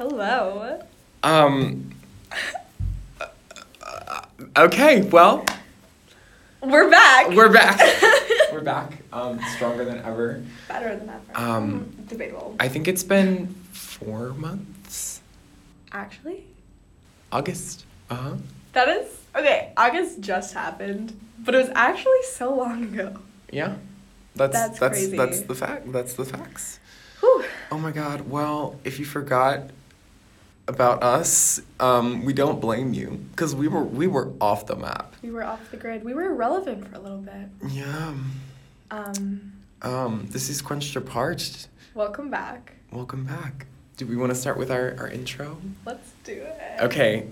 Hello. Um. okay, well, We're back. we're back. we're back. Um, stronger than ever. better than ever. Um, Debatable. I think it's been four months. Actually, August. Uh huh. that is okay. August just happened, but it was actually so long ago. Yeah. That's That's that's that's the fact. That's the facts. Whew. Oh my God. Well, if you forgot about us, um, we don't blame you because we were we were off the map. We were off the grid. We were irrelevant for a little bit. Yeah. Um, Um, this is Quenched or Parched. welcome back. Welcome back. Do we want to start with our, our intro? Let's do it. Okay.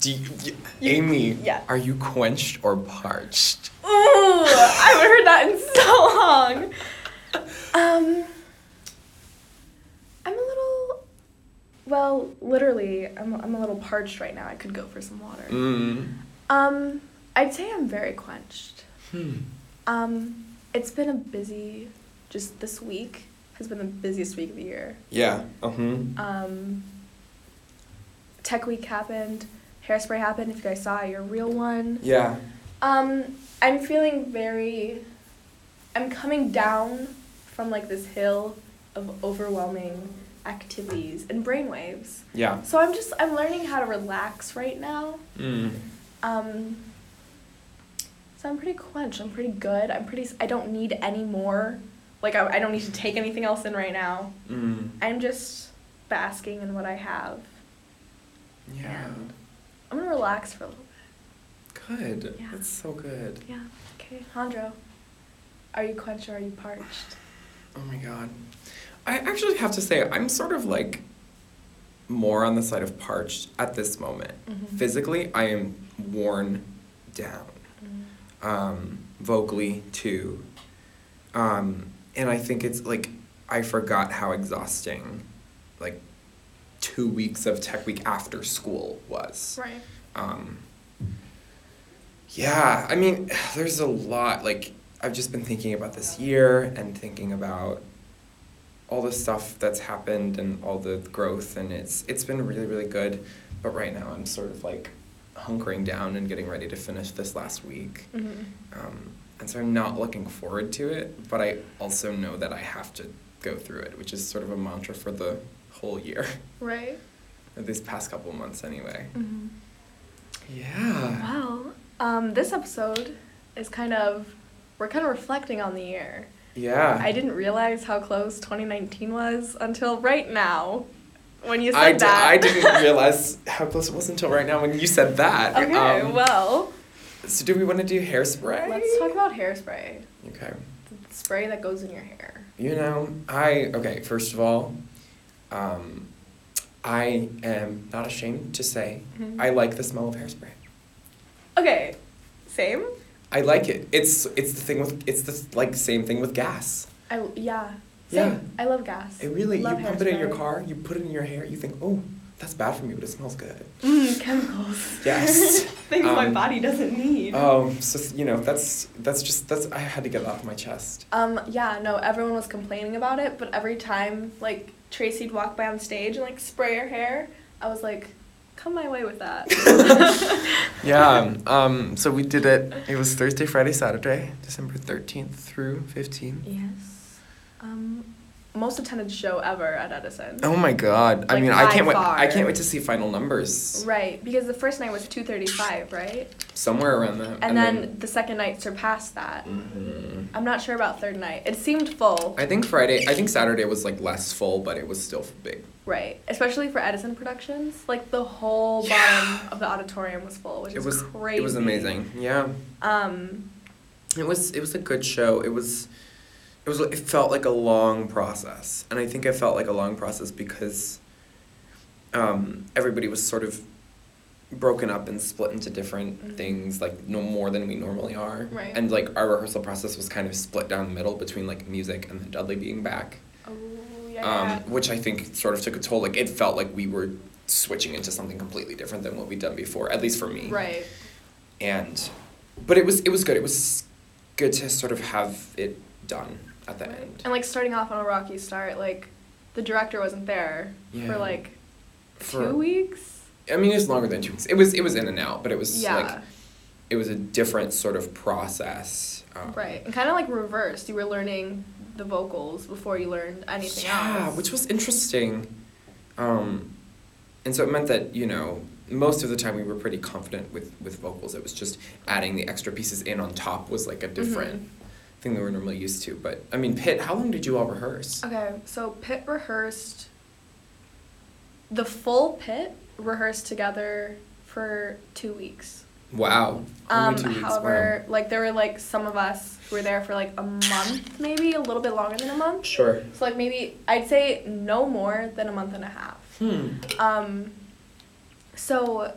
Do you, you- You- Amy, yeah. are you quenched or parched? Ooh, I haven't heard that in so long. Um, I'm a little, well, literally, I'm, I'm a little parched right now. I could go for some water. Mm. Um, I'd say I'm very quenched. Hmm. Um, it's been a busy, just this week has been the busiest week of the year. Yeah. Uh-huh. Um, Tech Week happened, Hairspray happened. If you guys saw it, your real one. Yeah. Um, I'm feeling very. I'm coming down from like this hill of overwhelming activities and brainwaves. Yeah. So I'm just I'm learning how to relax right now. Mm. Um. So I'm pretty quenched. I'm pretty good. I'm pretty. I don't need any more. Like I, I don't need to take anything else in right now. Mm. I'm just basking in what I have. Yeah. And I'm gonna relax for a little bit. Good. Yeah. That's so good. Yeah. Okay, Hondro. Are you quenched or are you parched? Oh my god. I actually have to say, I'm sort of like more on the side of parched at this moment. Mhm. Physically, I am worn down. Um, vocally, too. Um, and I think it's like, I forgot how exhausting, like, two weeks of tech week after school was. Right. Um, yeah, I mean, there's a lot. Like, I've just been thinking about this year and thinking about all the stuff that's happened and all the growth, and it's it's been really really good. But right now, I'm sort of like hunkering down and getting ready to finish this last week. Mm-hmm. Um, and so I'm not looking forward to it, but I also know that I have to go through it, which is sort of a mantra for the whole year, Right. these past couple months anyway. Mm-hmm. Yeah. Well, um, this episode is kind of we're kind of reflecting on the year. Yeah. I didn't realize how close 2019 was until right now, when you said I, d- that. I didn't realize how close it was until right now when you said that. okay, Um, well, So do we want to do hairspray? let's talk about hairspray. Okay. The spray that goes in your hair. You know, I okay. First of all, um, I am not ashamed to say Mhm. I like the smell of hairspray. Okay, same. I like it. It's it's the thing with it's the like same thing with gas. I yeah. Yeah. I love gas. It really Love you pump it in your car, you put it in your hair, you think, oh, that's bad for me, but it smells good. Mm, chemicals. Yes. Things my Um, body doesn't need. Oh, so you know that's that's just that's I had to get it off my chest. Um, yeah, no, everyone was complaining about it, but every time like Tracy'd walk by on stage and like spray her hair, I was like, come my way with that. Yeah. Um. So we did it. It was Thursday, Friday, Saturday, December thirteenth through fifteenth. yes. Um, most attended show ever at Edison. Oh my God! I mean, I can't wait. I can't wait to see final numbers. Right, because the first night was 235, right? Somewhere around that. And, then, the second night surpassed that. Mhm. I'm not sure about third night. It seemed full. I think Friday. I think Saturday was like less full, but it was still big. Right, especially for Edison Productions, like the whole bottom of the auditorium was full, which It is was. crazy. It was amazing. Yeah. Um, It was it was a good show. It was it was it felt like a long process. And I think it felt like a long process because um, everybody was sort of broken up and split into different Mhm. things like no more than we normally are. Right. And like our rehearsal process was kind of split down the middle between like music and then Dudley being back. oh yeah. Um, which I think sort of took a toll. Like it felt like we were switching into something completely different than what we'd done before, at least for me right. and but it was it was good it was good to sort of have it done at the Right. end And like starting off on a rocky start, like the director wasn't there Yeah. for like For- two weeks. I mean, it was longer than two weeks. It was it was in and out, but it was Yeah. like it was a different sort of process. Um, Right, and kind of like reversed. You were learning the vocals before you learned anything Yeah, else. which was interesting. Um, and so it meant that you know most of the time we were pretty confident with with vocals. It was just adding the extra pieces in on top was like a different Mhm. Thing that we're normally used to. But I mean, Pit, how long did you all rehearse? Okay, so Pit rehearsed. The full Pit rehearsed together for two weeks. Wow. Um, two weeks. however, like there were like some of us who were there for like a month, maybe a little bit longer than a month. Sure. So like maybe I'd say no more than a month and a half. Hmm. Um, so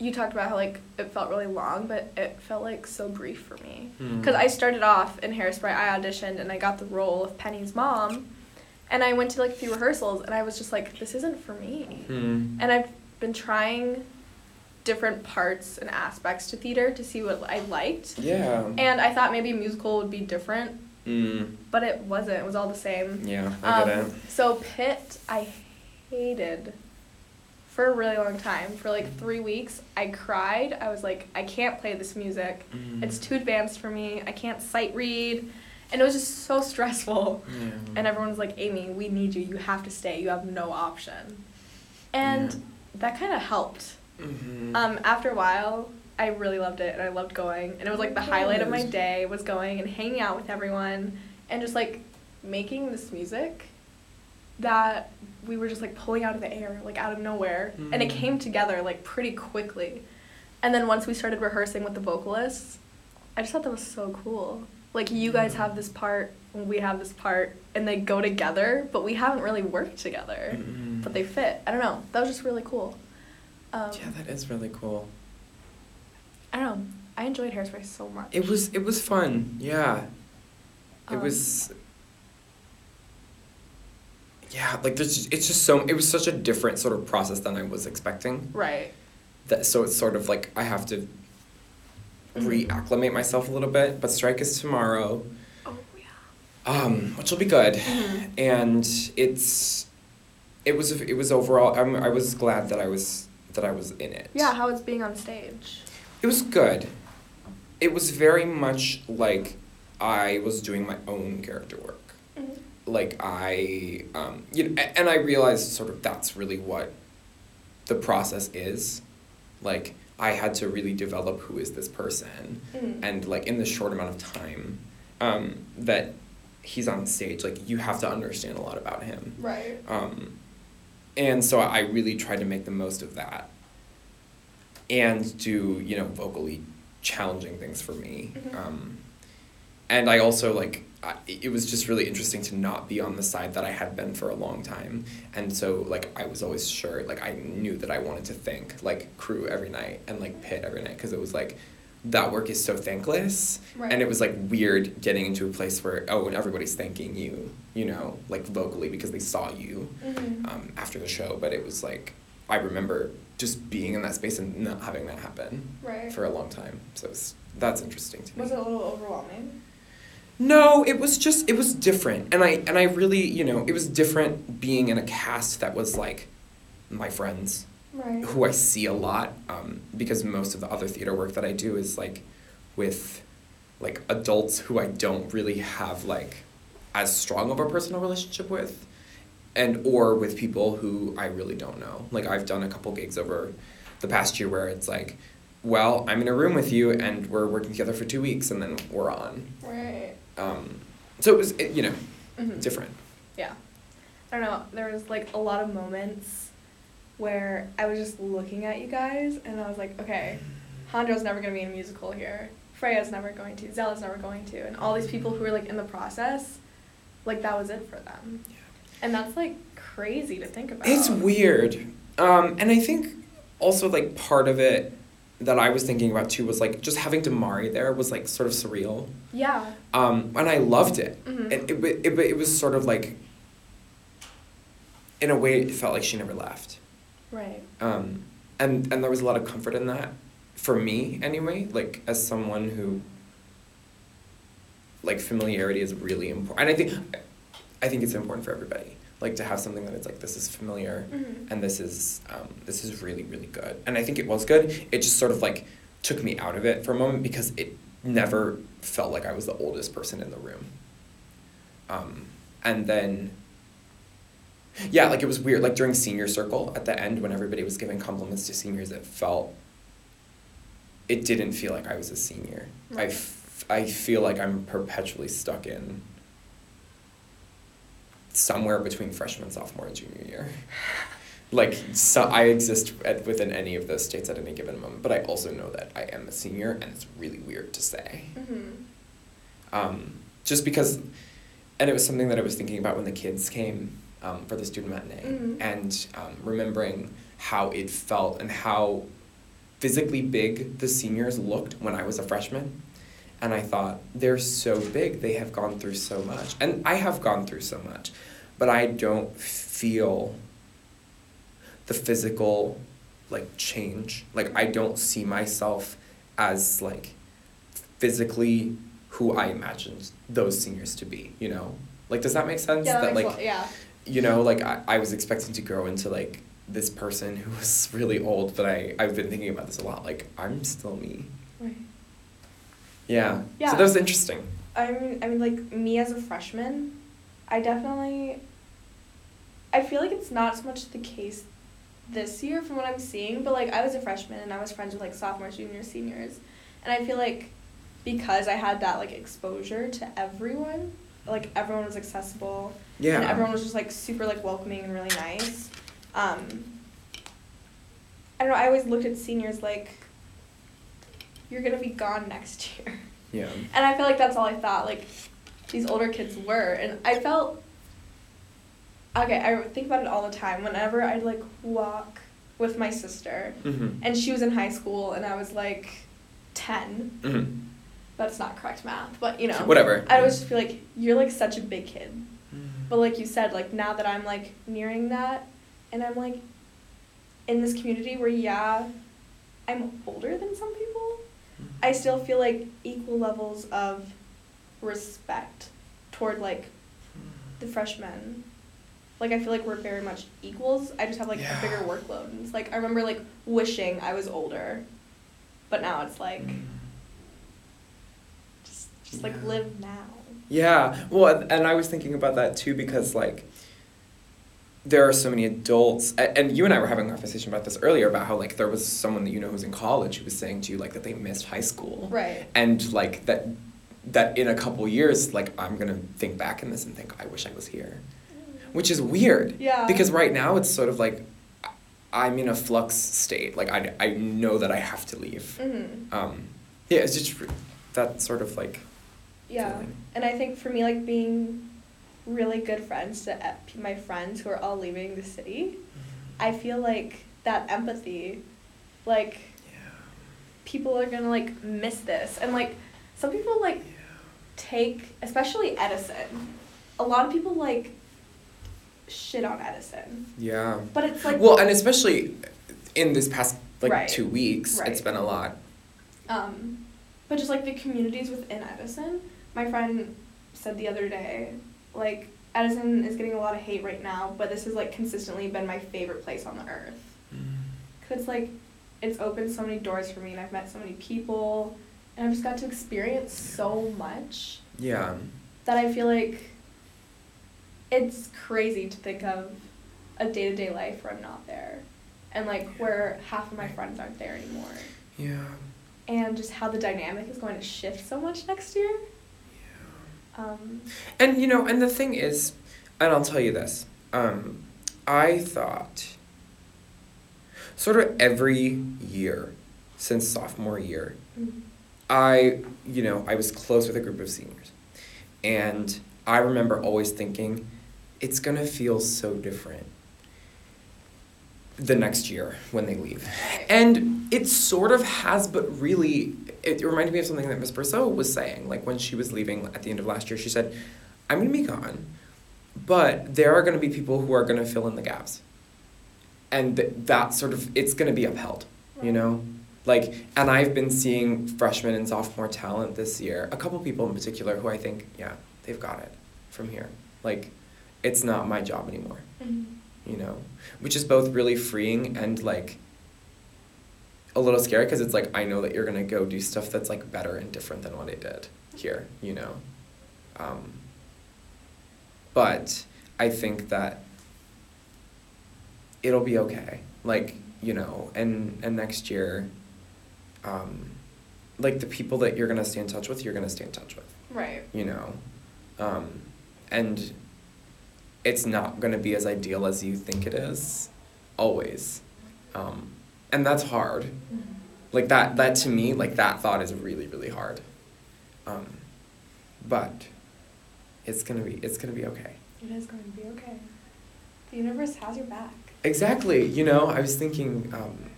you talked about how like it felt really long, but it felt like so brief for me. Hmm. Because I started off in Hairspray, I auditioned and I got the role of Penny's mom, and I went to like a few rehearsals and I was just like, this isn't for me. Hmm. And I've been trying different parts and aspects to theater to see what I liked. Yeah. And I thought maybe musical would be different, Hmm. but it wasn't. It was all the same. Yeah, I get Um, it. so Pit, I hated for a really long time. For like three weeks, I cried. I was like, I can't play this music. Mm. It's too advanced for me. I can't sight read. And it was just so stressful. Yeah. And everyone was like, Amy, we need you. You have to stay. You have no option. And Yeah. that kind of helped. Mhm. Um, after a while, I really loved it and I loved going. And it was like the highlight of my day was going and hanging out with everyone and just like making this music that we were just like pulling out of the air, like out of nowhere. And it Mhm. came together like pretty quickly. And then once we started rehearsing with the vocalists, I just thought that was so cool. Like you guys have this part we have this part and they go together, but we haven't really worked together. Mhm. But they fit. I don't know. That was just really cool. Um, yeah, that is really cool. I don't know. I enjoyed Hairspray so much. It was it was fun. Yeah. It Um, was Yeah, like there's it's just so it was such a different sort of process than I was expecting. right. That so it's sort of like I have to Mhm. reacclimate myself a little bit, but strike is tomorrow. Oh yeah. Um, which will be good. Mhm. And it's it was it was overall I'm, I was glad that I was that I was in it. Yeah, how it's being on stage. It was good. It was very much like I was doing my own character work. Like I, um, you know, and I realized sort of that's really what the process is. Like I had to really develop who is this person, Mhm. and like in the short amount of time um, that he's on stage, like you have to understand a lot about him. Right. Um, and so I really tried to make the most of that and do, you know, vocally challenging things for me. Mhm. Um, and I also, like, I, it was just really interesting to not be on the side that I had been for a long time. And so, like, I was always sure, like, I knew that I wanted to think, like, crew every night and, like, pit every night because it was, like, that work is so thankless. Right. And it was, like, weird getting into a place where, oh, and everybody's thanking you, you know, like, vocally because they saw you Mhm. um, after the show, but it was like I remember just being in that space and not having that happen Right. for a long time. So it's, that's interesting to me. Was it a little overwhelming? No, it was just it was different, and I and I really you know it was different being in a cast that was like my friends Right. who I see a lot um, because most of the other theater work that I do is like with like adults who I don't really have like as strong of a personal relationship with and or with people who I really don't know. Like I've done a couple gigs over the past year where it's like well, I'm in a room with you and we're working together for 2 weeks and then we're on. Right. Um, so it was it, you know, Mhm. different. Yeah. I don't know. There was like a lot of moments where I was just looking at you guys and I was like, okay, Hondro's never going to be in a musical here. Freya's never going to. Zella's never going to. And all these people who were like in the process, like that was it for them. Yeah. And that's like crazy to think about. It's weird. Um, and I think also like part of it that I was thinking about too was like just having Damari there was like sort of surreal. Yeah. Um, and I loved it. Mhm. It, it, it, it, it was sort of like, in a way, it felt like she never left. Right. Um, and, and there was a lot of comfort in that, for me anyway, like as someone who, like familiarity is really important. And I think, I think it's important for everybody. Like to have something that it's like this is familiar Mhm. and this is um, this is really really good. And i think it was good. It just sort of like took me out of it for a moment because it never felt like i was the oldest person in the room. Um, and then yeah like it was weird. Like during senior circle at the end when everybody was giving compliments to seniors it felt it didn't feel like i was a senior. I, Right. f- I feel like i'm perpetually stuck in somewhere between freshman, sophomore, and junior year. Like, so I exist at, within any of those states at any given moment, but I also know that I am a senior, and it's really weird to say. Mhm. Um, just because, and it was something that I was thinking about when the kids came um, for the student matinee, Mhm. and um, remembering how it felt and how physically big the seniors looked when I was a freshman. And I thought, they're so big, they have gone through so much. And I have gone through so much, but I don't feel the physical like change. Like I don't see myself as like physically who I imagined those seniors to be, you know? Like does that make sense? Yeah, that that like yeah. you know, like I, I was expecting to grow into like this person who was really old, but I, I've been thinking about this a lot. Like I'm still me. Yeah. Yeah. So that was interesting. I mean, I mean, like me as a freshman, I definitely. I feel like it's not so much the case this year from what I'm seeing, but like I was a freshman and I was friends with like sophomores, juniors, seniors, and I feel like because I had that like exposure to everyone, like everyone was accessible, Yeah. and everyone was just like super like welcoming and really nice. Um, I don't know. I always looked at seniors like, you're gonna be gone next year. Yeah. And I feel like that's all I thought, like, these older kids were. And I felt, okay, I think about it all the time. Whenever I'd, like, walk with my sister, Mm-hmm. and she was in high school, and I was, like, 10. Mm-hmm. That's not correct math, but, you know. Whatever. I always just feel like, you're, like, such a big kid. Mm-hmm. But, like you said, like, now that I'm, like, nearing that, and I'm, like, in this community where, yeah, I'm older than some people, I still feel like equal levels of respect toward like the freshmen. Like I feel like we're very much equals. I just have like Yeah. a bigger workload. And it's like I remember like wishing I was older, but now it's like Mm. just just like live now. Yeah. Well, and- and I was thinking about that too because like there are so many adults and you and I were having a conversation about this earlier about how like there was someone that you know who's in college who was saying to you like that they missed high school. Right. And like that that in a couple years like I'm going to think back in this and think I wish I was here. Which is weird. Yeah. Because right now it's sort of like I'm in a flux state. Like I, I know that I have to leave. Mhm. Um, yeah, it's just that sort of like Yeah. feeling. And I think for me like being really good friends to uh, my friends who are all leaving the city, I feel like that empathy, like Yeah. people are gonna like miss this, and like some people like take, especially Edison. A lot of people like shit on Edison, Yeah. but it's like well, and especially in this past like Right. two weeks, it's been a lot. Um, but just like the communities within Edison, my friend said the other day, like Edison is getting a lot of hate right now, but this has like consistently been my favorite place on the earth. Mm. Cause like, it's opened so many doors for me, and I've met so many people, and I've just got to experience so much Yeah. that I feel like it's crazy to think of a day to day life where I'm not there, and like where half of my friends aren't there anymore Yeah. and just how the dynamic is going to shift so much next year. Um, And you know, and the thing is, and I'll tell you this, um, I thought sort of every year since sophomore year, mm, I, you know, I was close with a group of seniors. And I remember always thinking, it's gonna feel so different the next year when they leave. And it sort of has, but really, it reminded me of something that Miss Brousseau was saying. Like when she was leaving at the end of last year, she said, I'm gonna be gone, but there are gonna be people who are gonna fill in the gaps. And th- that sort of, it's gonna be upheld, you know? Like, and I've been seeing freshman and sophomore talent this year, a couple people in particular who I think, yeah, they've got it from here. Like, it's not my job anymore Mhm. You know which is both really freeing and like a little scary because it's like i know that you're going to go do stuff that's like better and different than what i did here you know? Um, but i think that it'll be okay like you know and and next year um, like the people that you're going to stay in touch with you're going to stay in touch with. Right. you know? Um, and it's not going to be as ideal as you think it is always. Um, and that's hard. Like that that to me like that thought is really really hard. Um, but it's gonna be it's gonna be okay. It is going to be okay. The universe has your back. exactly. You know i was thinking um,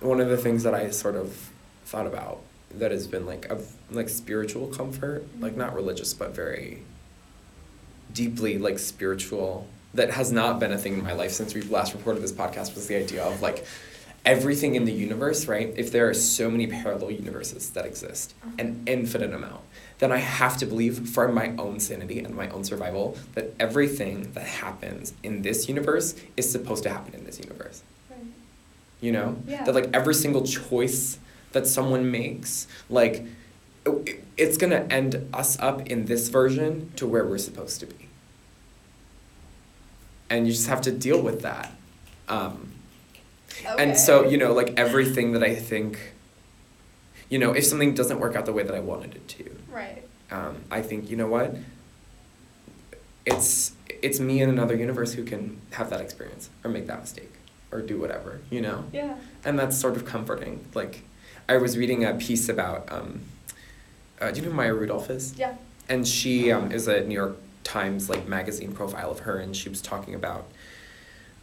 one of the things that i sort of thought about that has been like of like spiritual comfort like not religious but very deeply like spiritual that has not been a thing in my life since we last recorded this podcast was the idea of like everything in the universe right? If there are so many parallel universes that exist uh-huh. an infinite amount then i have to believe for my own sanity and my own survival that everything that happens in this universe is supposed to happen in this universe. Right. you know? Yeah. that like every single choice that someone makes like it's gonna end us up in this version to where we're supposed to be and you just have to deal with that um, and so you know like everything that i think you know if something doesn't work out the way that i wanted it to Right. um, I think you know what. It's it's me in another universe who can have that experience or make that mistake or do whatever you know, Yeah. and that's sort of comforting. Like, I was reading a piece about. Um, uh, do you know who Maya Rudolph is? Yeah. And she um, is a New York Times like magazine profile of her, and she was talking about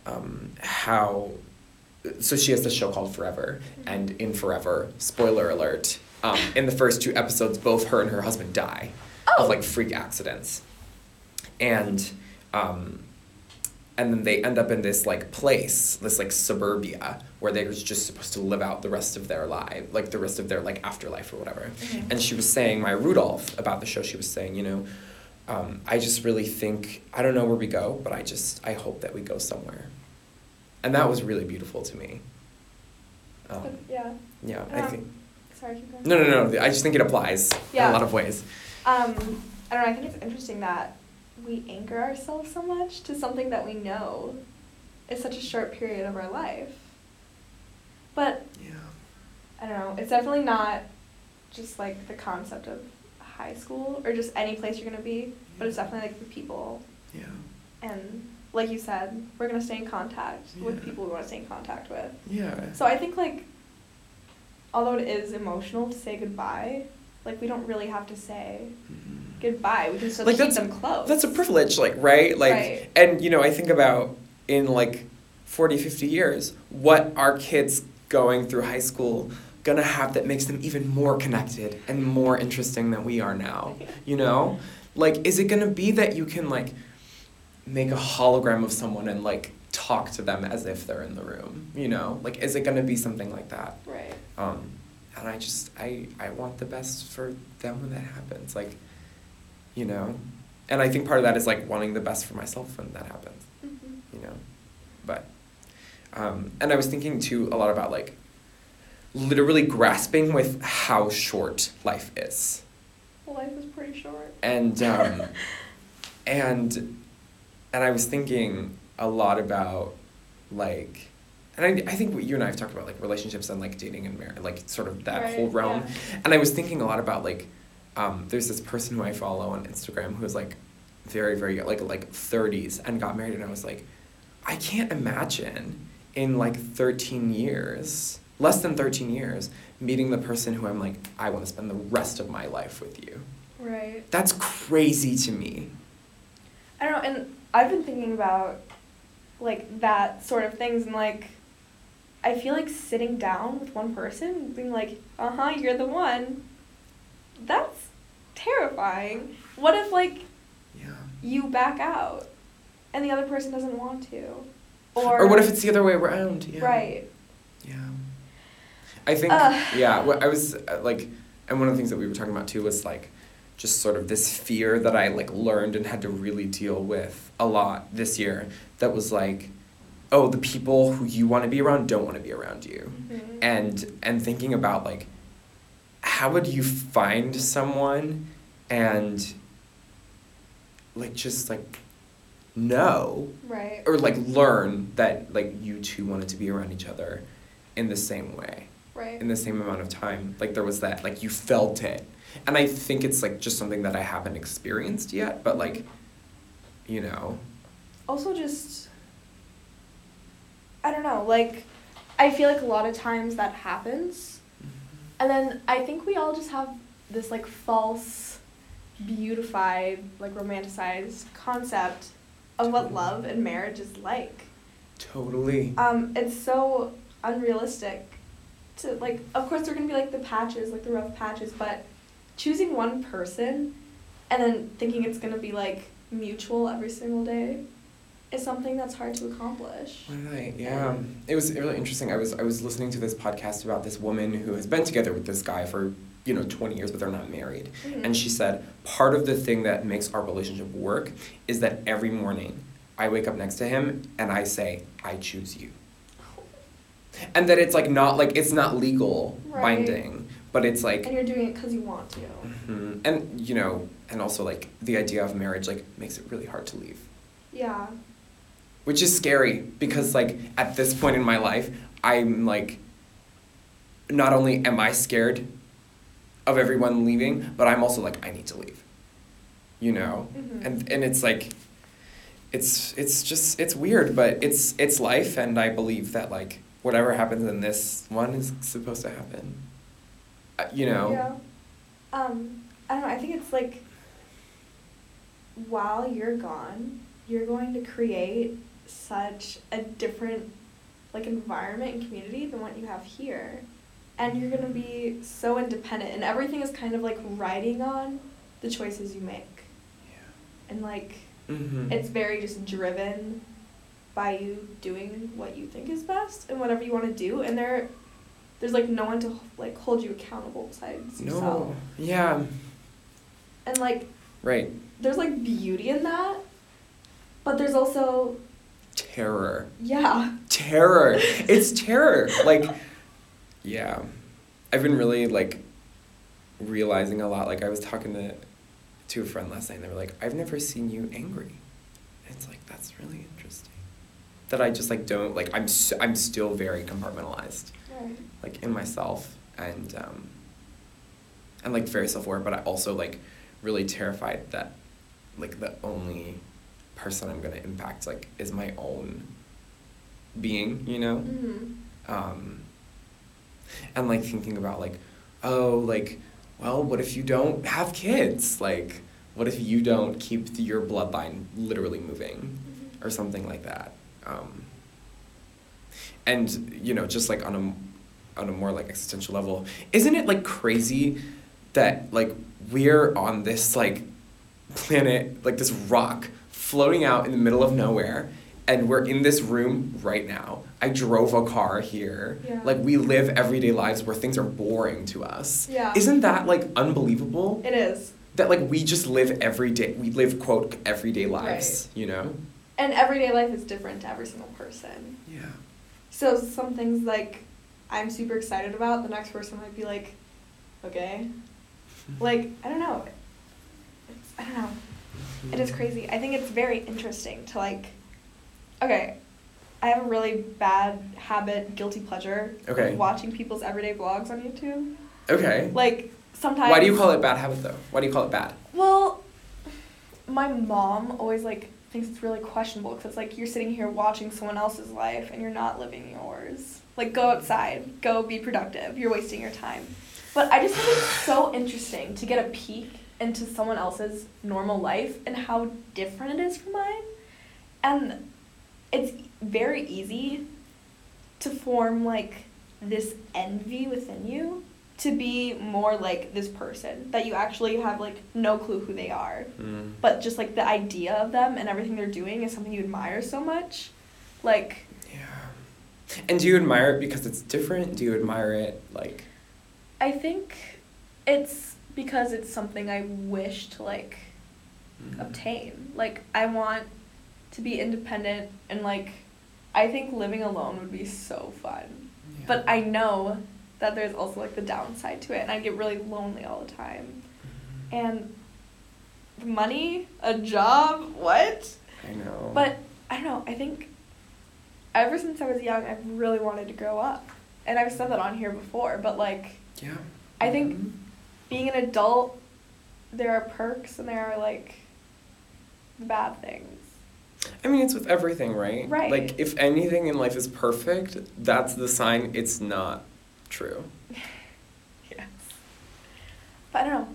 um, how. So she has this show called Forever, and in Forever, spoiler alert, um, in the first two episodes, both her and her husband die Oh. of like freak accidents, and um, and then they end up in this like place, this like suburbia, where they're just supposed to live out the rest of their life, like the rest of their like afterlife or whatever. Mhm. And she was saying, Maya Rudolph, about the show, she was saying, you know, um, I just really think I don't know where we go, but I just I hope that we go somewhere, and that was really beautiful to me. Um, yeah. yeah, I Um, think. Sorry. No, no, no. I just think it applies in a lot of ways. Um, I don't know. I think it's interesting that we anchor ourselves so much to something that we know is such a short period of our life. But Yeah. I don't know. It's definitely not just like the concept of high school or just any place you're gonna be, but it's definitely like the people Yeah. and like you said, we're gonna stay in contact with people we want to stay in contact with. Yeah. So I think like, although it is emotional to say goodbye, like we don't really have to say mm-hmm. goodbye. We can still Like, keep that's- them close. That's a privilege, like, right? Like, Right. and, you know, I think about in like 40, 50 years, what are kids going through high school gonna have that makes them even more connected and more interesting than we are now? You know? Like, is it gonna be that you can, like, make a hologram of someone and, like, talk to them as if they're in the room? You know? Like, is it gonna be something like that? Right. Um, and I just I I want the best for them when that happens. Like, you know, and I think part of that is like wanting the best for myself when that happens. Mhm. You know, but um, and I was thinking too a lot about like literally grasping with how short life is, life is pretty short. and um, and and I was thinking a lot about like. And I, I think what you and I have talked about like relationships and like dating and marriage, like sort of that Right, whole realm. yeah. And I was thinking a lot about like, um, there's this person who I follow on Instagram who's like very, very like like 30s and got married, and I was like, I can't imagine in like 13 years, less than 13 years, meeting the person who I'm like, I want to spend the rest of my life with you. Right. That's crazy to me. I don't know, and I've been thinking about like that sort of things and like I feel like sitting down with one person being like, "Uh huh, you're the one." That's terrifying. What if like Yeah. you back out and the other person doesn't want to? Or Or what if it's the other way around? Yeah. Right. Yeah. I think Ugh. yeah, what I was uh, like and one of the things that we were talking about too was like just sort of this fear that I like learned and had to really deal with a lot this year that was like oh the people who you want to be around don't want to be around you Mhm. and and thinking about like how would you find someone and like just like know Right. or like learn that like you two wanted to be around each other in the same way Right. in the same amount of time. Like there was that like you felt it. And i think it's like just something that i haven't experienced yet but like you know. Also just I don't know, like I feel like a lot of times that happens. And then I think we all just have this like false beautified, like romanticized concept of what love and marriage is like. totally. Um it's so unrealistic to like of course they're going to be like the patches, like the rough patches, but choosing one person and then thinking it's going to be like mutual every single day is something that's hard to accomplish. Right, yeah. It was really interesting. I was I was listening to this podcast about this woman who has been together with this guy for, you know, 20 years but they're not married. Mhm. And she said, part of the thing that makes our relationship work is that every morning I wake up next to him and I say, I choose you. And that it's like not like it's not legal Right. binding, but it's like and you're doing it because you want to. Mhm. and you know, and also like the idea of marriage like makes it really hard to leave. Yeah. Which is scary because like at this point in my life, I'm like not only am I scared of everyone leaving, but I'm also like I need to leave. You know? Mhm. And and it's like it's it's just it's weird, but it's it's life and I believe that like whatever happens in this one is supposed to happen. Uh, you know? Yeah. Um, I don't know. I think it's like while you're gone, you're going to create such a different like environment and community than what you have here. And you're gonna be so independent and everything is kind of like riding on the choices you make. Yeah. And like Mhm. it's very just driven by you doing what you think is best and whatever you want to do and there there's like no one to like hold you accountable besides yourself No. Yeah. and like Right. there's like beauty in that but there's also Terror. yeah terror. It's terror. Like, yeah, I've been really like realizing a lot. Like I was talking to to a friend last night, and they were like, "I've never seen you angry." And it's like that's really interesting. That I just like don't like I'm s I'm still very compartmentalized, right like in myself, and um, I'm like very self aware, but I also like really terrified that like the only person I'm gonna impact like is my own being, you know? mm-hmm. Um, and like thinking about like, oh, like, well, what if you don't have kids? Like, what if you don't keep your bloodline literally moving or something like that? Um, and you know, just like on a on a more like existential level, isn't it like crazy that like we're on this like planet, like this rock floating out in the middle of nowhere, and we're in this room right now. I drove a car here. Yeah. Like we live everyday lives where things are boring to us. Yeah. Isn't that like unbelievable? it is That like we just live every day. We live quote everyday lives. right. You know. And everyday life is different to every single person Yeah. so some things like i'm super excited about the next person might be like okay like i don't know it's, i don't know It is mm-hmm. crazy. I think it's very interesting to like. Okay, I have a really bad habit, guilty pleasure. Okay. Of watching people's everyday vlogs on YouTube. Okay. Like sometimes. Why do you call it bad habit though? Why do you call it bad? Well, my mom always like thinks it's really questionable because it's like you're sitting here watching someone else's life and you're not living yours. Like go outside, go be productive. You're wasting your time. But I just think it's so interesting to get a peek into someone else's normal life and how different it is from mine. And it's very easy to form like this envy within you to be more like this person that you actually have like no clue who they are Mm. but just like the idea of them and everything they're doing is something you admire so much like Yeah. And do you admire it because it's different? Do you admire it like? i think it's because it's something I wish to like Mhm. obtain. Like I want to be independent and like I think living alone would be so fun. Yeah. But I know that there's also like the downside to it and I get really lonely all the time. And money, a job, what? I know. But I don't know, I think ever since I was young I've really wanted to grow up. And I've said that on here before, but like yeah. I think Mhm. being an adult there are perks and there are like bad things. I mean, it's with everything, right? Right. Like, if anything in life is perfect, that's the sign it's not true. yes. But I don't know.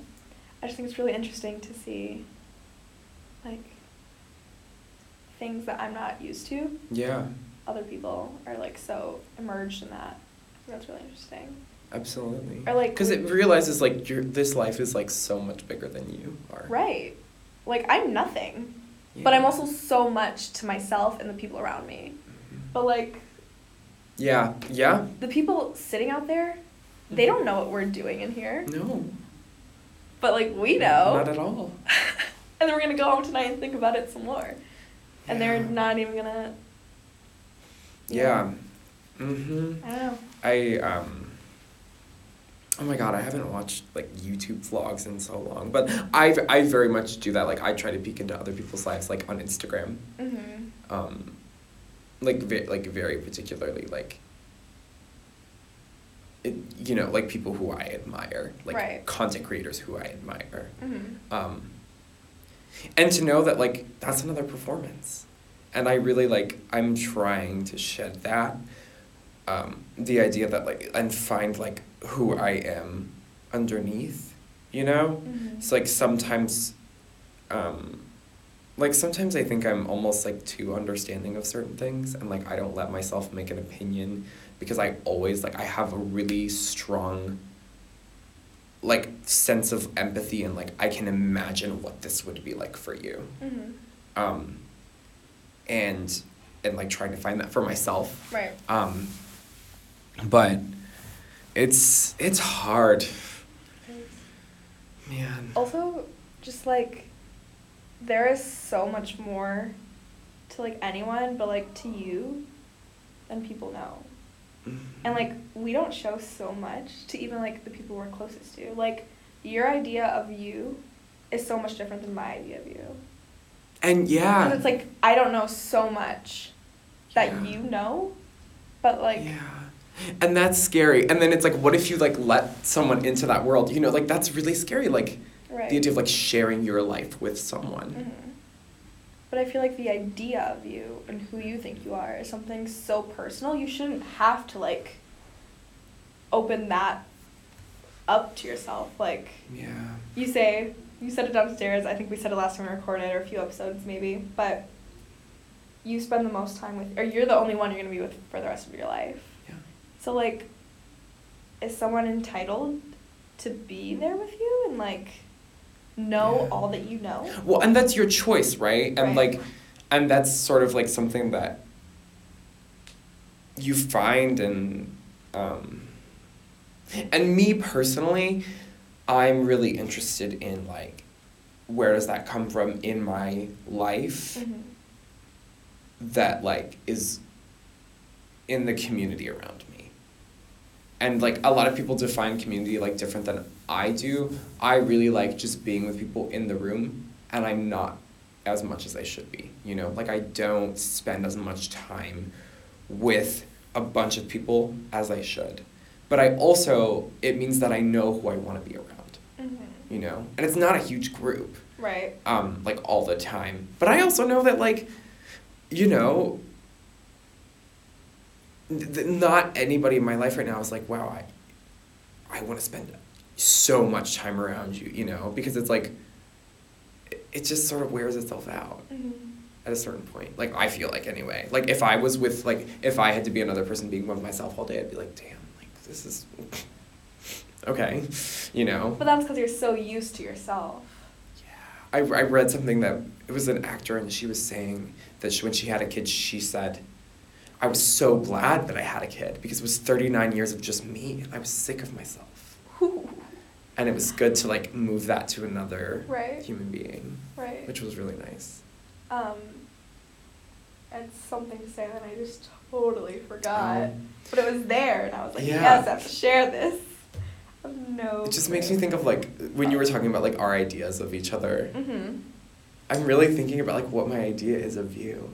I just think it's really interesting to see like things that I'm not used to. Yeah, Other people are like so immersed in that. That's really interesting. absolutely. Or, like, because it realizes like your this life is like so much bigger than you are. Right. Like I'm nothing. But I'm also so much to myself and the people around me. Mhm. But like Yeah. Yeah. the people sitting out there, they don't know what we're doing in here. No. But like we know. Not at all. and then we're gonna go home tonight and think about it some more. And they're not even gonna Yeah. Mhm. I don't know. I um Oh my god, I haven't watched like YouTube vlogs in so long, but I I very much do that. Like I try to peek into other people's lives, like on Instagram. Mm-hmm. Um, like ve- like very particularly like. It, you know, like people who I admire, like Right. content creators who I admire. Mm-hmm. Um, and to know that like that's another performance, and I really like I'm trying to shed that, um, the idea that like and find like who I am underneath, you know. Mhm. It's like sometimes, um, like sometimes I think I'm almost like too understanding of certain things, and like I don't let myself make an opinion because I always like I have a really strong like sense of empathy and like I can imagine what this would be like for you. Mm-hmm. Um, and and like trying to find that for myself. Right. Um, but it's it's hard, man. Also, just like there is so much more to like anyone, but like to you, than people know. And like we don't show so much to even like the people we're closest to. Like your idea of you is so much different than my idea of you. and yeah, Because it's like I don't know so much that Yeah. you know, but like yeah. And that's scary. And then it's like, what if you like let someone into that world? You know, like that's really scary. Like right. the idea of like sharing your life with someone. Mhm. But I feel like the idea of you and who you think you are is something so personal. You shouldn't have to like open that up to yourself. Like Yeah. you say, you said it downstairs. I think we said it last time we recorded, or a few episodes maybe. But you spend the most time with, or you're the only one you're gonna be with for the rest of your life. Yeah. So like, is someone entitled to be there with you and like know Yeah. all that you know? Well, and that's your choice, right? And Right. like, and that's sort of like something that you find and, um, and me personally, I'm really interested in like, where does that come from in my life Mhm. that like is in the community around me. And like a lot of people define community like different than I do. I really like just being with people in the room and I'm not as much as I should be, you know? Like I don't spend as much time with a bunch of people as I should. But I also it means that I know who I want to be around, Mhm. you know? And it's not a huge group Right. um, like all the time. But I also know that like, you know, th- not anybody in my life right now is like, wow, I, I want to spend so much time around you, you know, because it's like, it, just sort of wears itself out Mhm. at a certain point. Like I feel like anyway. Like if I was with like if I had to be another person being with myself all day, I'd be like, damn, like this is okay, you know. But that's because you're so used to yourself. Yeah, I, I read something that it was an actor and she was saying that she, when she had a kid she said i was so glad that i had a kid because it was 39 years of just me and i was sick of myself Whew. And it was good to like move that to another Right. human being, Right. which was really nice. Um, and something to say that I just totally forgot. Um, but it was there, and I was like, Yeah. yes, I have to share this. No. It just makes me think of like when you were talking about like our ideas of each other. Mm-hmm. I'm really thinking about like what my idea is of you.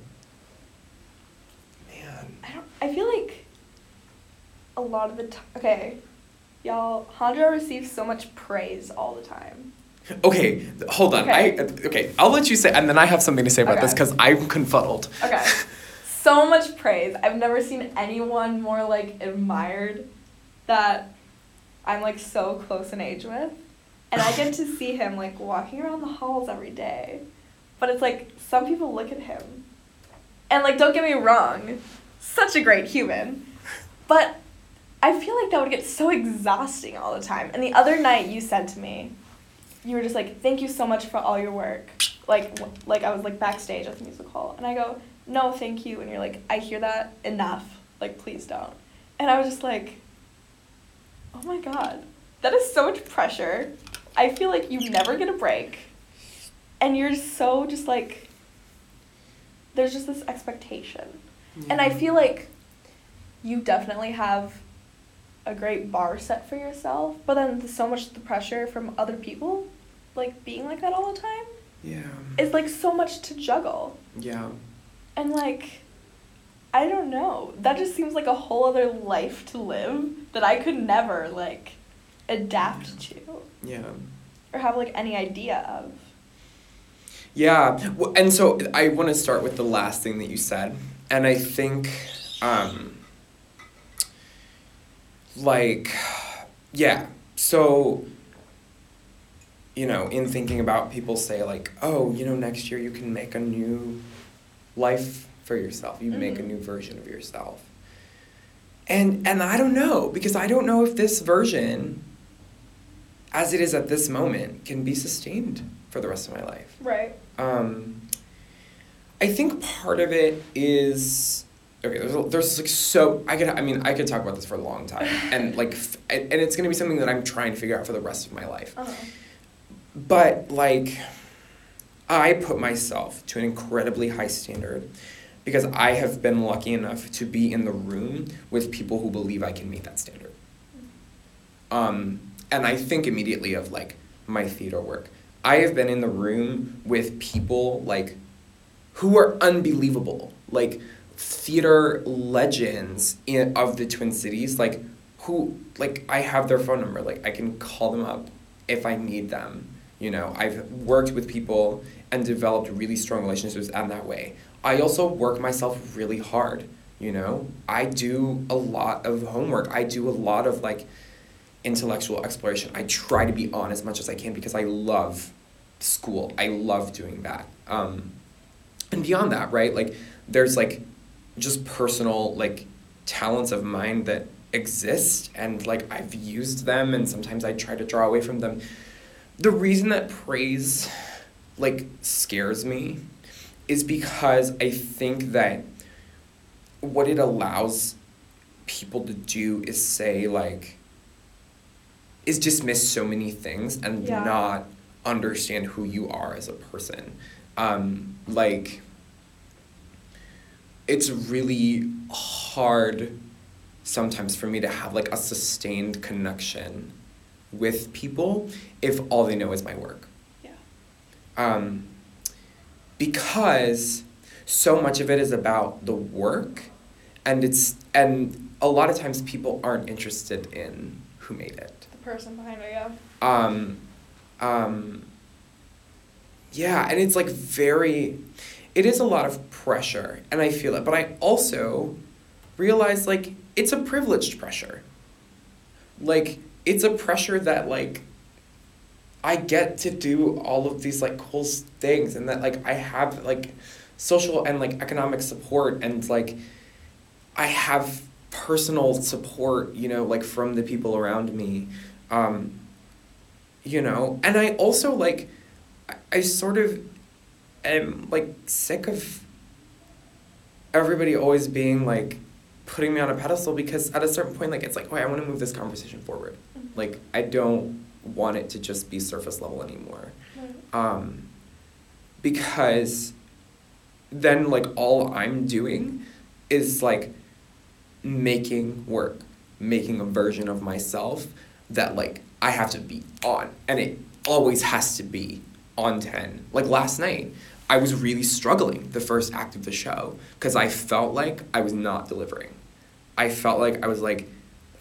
Man. I don't. I feel like a lot of the time. Okay, y'all. Handra receives so much praise all the time. Okay, hold on. Okay. I uh, okay. I'll let you say, and then I have something to say about this because I'm confuddled. Okay. so much praise. I've never seen anyone more like admired that I'm like so close in age with. And I get to see him like walking around the halls every day. But it's like some people look at him and like don't get me wrong, such a great human. But I feel like that would get so exhausting all the time. And the other night you said to me, you were just like, "Thank you so much for all your work." Like, w- like I was like backstage at the music hall, and I go, "No, thank you," and you're like, "I hear that enough. Like, please don't." And I was just like, "Oh my god, that is so much pressure. I feel like you never get a break, and you're so just like." There's just this expectation, and I mm-hmm. feel like you definitely have a great bar set for yourself, but then there's so much the pressure from other people, like being like that all the time, Yeah. It's like so much to juggle. Yeah. And like, I don't know. That just seems like a whole other life to live that I could never like adapt to Yeah. or have like any idea of. Yeah, w- and so I want to start with the last thing that you said, and I think, um, like, yeah, so, you know, in thinking about people say like, oh, you know, next year you can make a new life for yourself. You make a Mhm. new version of yourself. And and I don't know because I don't know if this version as it is at this moment can be sustained for the rest of my life. Right. Um, I think part of it is okay. There's there's like so I could I mean I could talk about this for a long time and like f- and, it's gonna be something that I'm trying to figure out for the rest of my life. Uh-huh. But like, I put myself to an incredibly high standard because I have been lucky enough to be in the room with people who believe I can meet that standard. Um, and I think immediately of like my theater work. I have been in the room with people like who are unbelievable, like theater legends in, of the Twin Cities, like who like I have their phone number, like I can call them up if I need them. You know, I've worked with people and developed really strong relationships in that way. I also work myself really hard, you know? I do a lot of homework. I do a lot of like intellectual exploration. I try to be on as much as I can because I love school. I love doing that. Um, and beyond that, right? Like there's like just personal like talents of mine that exist and like I've used them and sometimes I try to draw away from them. The reason that praise like scares me is because I think that what it allows people to do is say like is dismiss so many things and Yeah. not understand who you are as a person. Um, like it's really hard sometimes for me to have like a sustained connection with people if all they know is my work. Yeah. Um, because so much of it is about the work and it's and a lot of times people aren't interested in who made it. The person behind it, yeah. Um, um, yeah, and it's like very, it is a lot of pressure, and I feel it. But I also realize like it's a privileged pressure. Like it's a pressure that like I get to do all of these like cool things, and that like I have like social and like economic support, and like I have personal support, you know, like from the people around me. Um, you know, and I also like, I, I sort of am like sick of everybody always being like putting me on a pedestal because at a certain point, like, it's like, oh, I want to move this conversation forward. Mhm. Like, I don't want it to just be surface level anymore. Um, because then like all I'm doing is like making work, making a version of myself that like I have to be on and it always has to be on 10. Like last night, I was really struggling the first act of the show because I felt like I was not delivering. I felt like I was like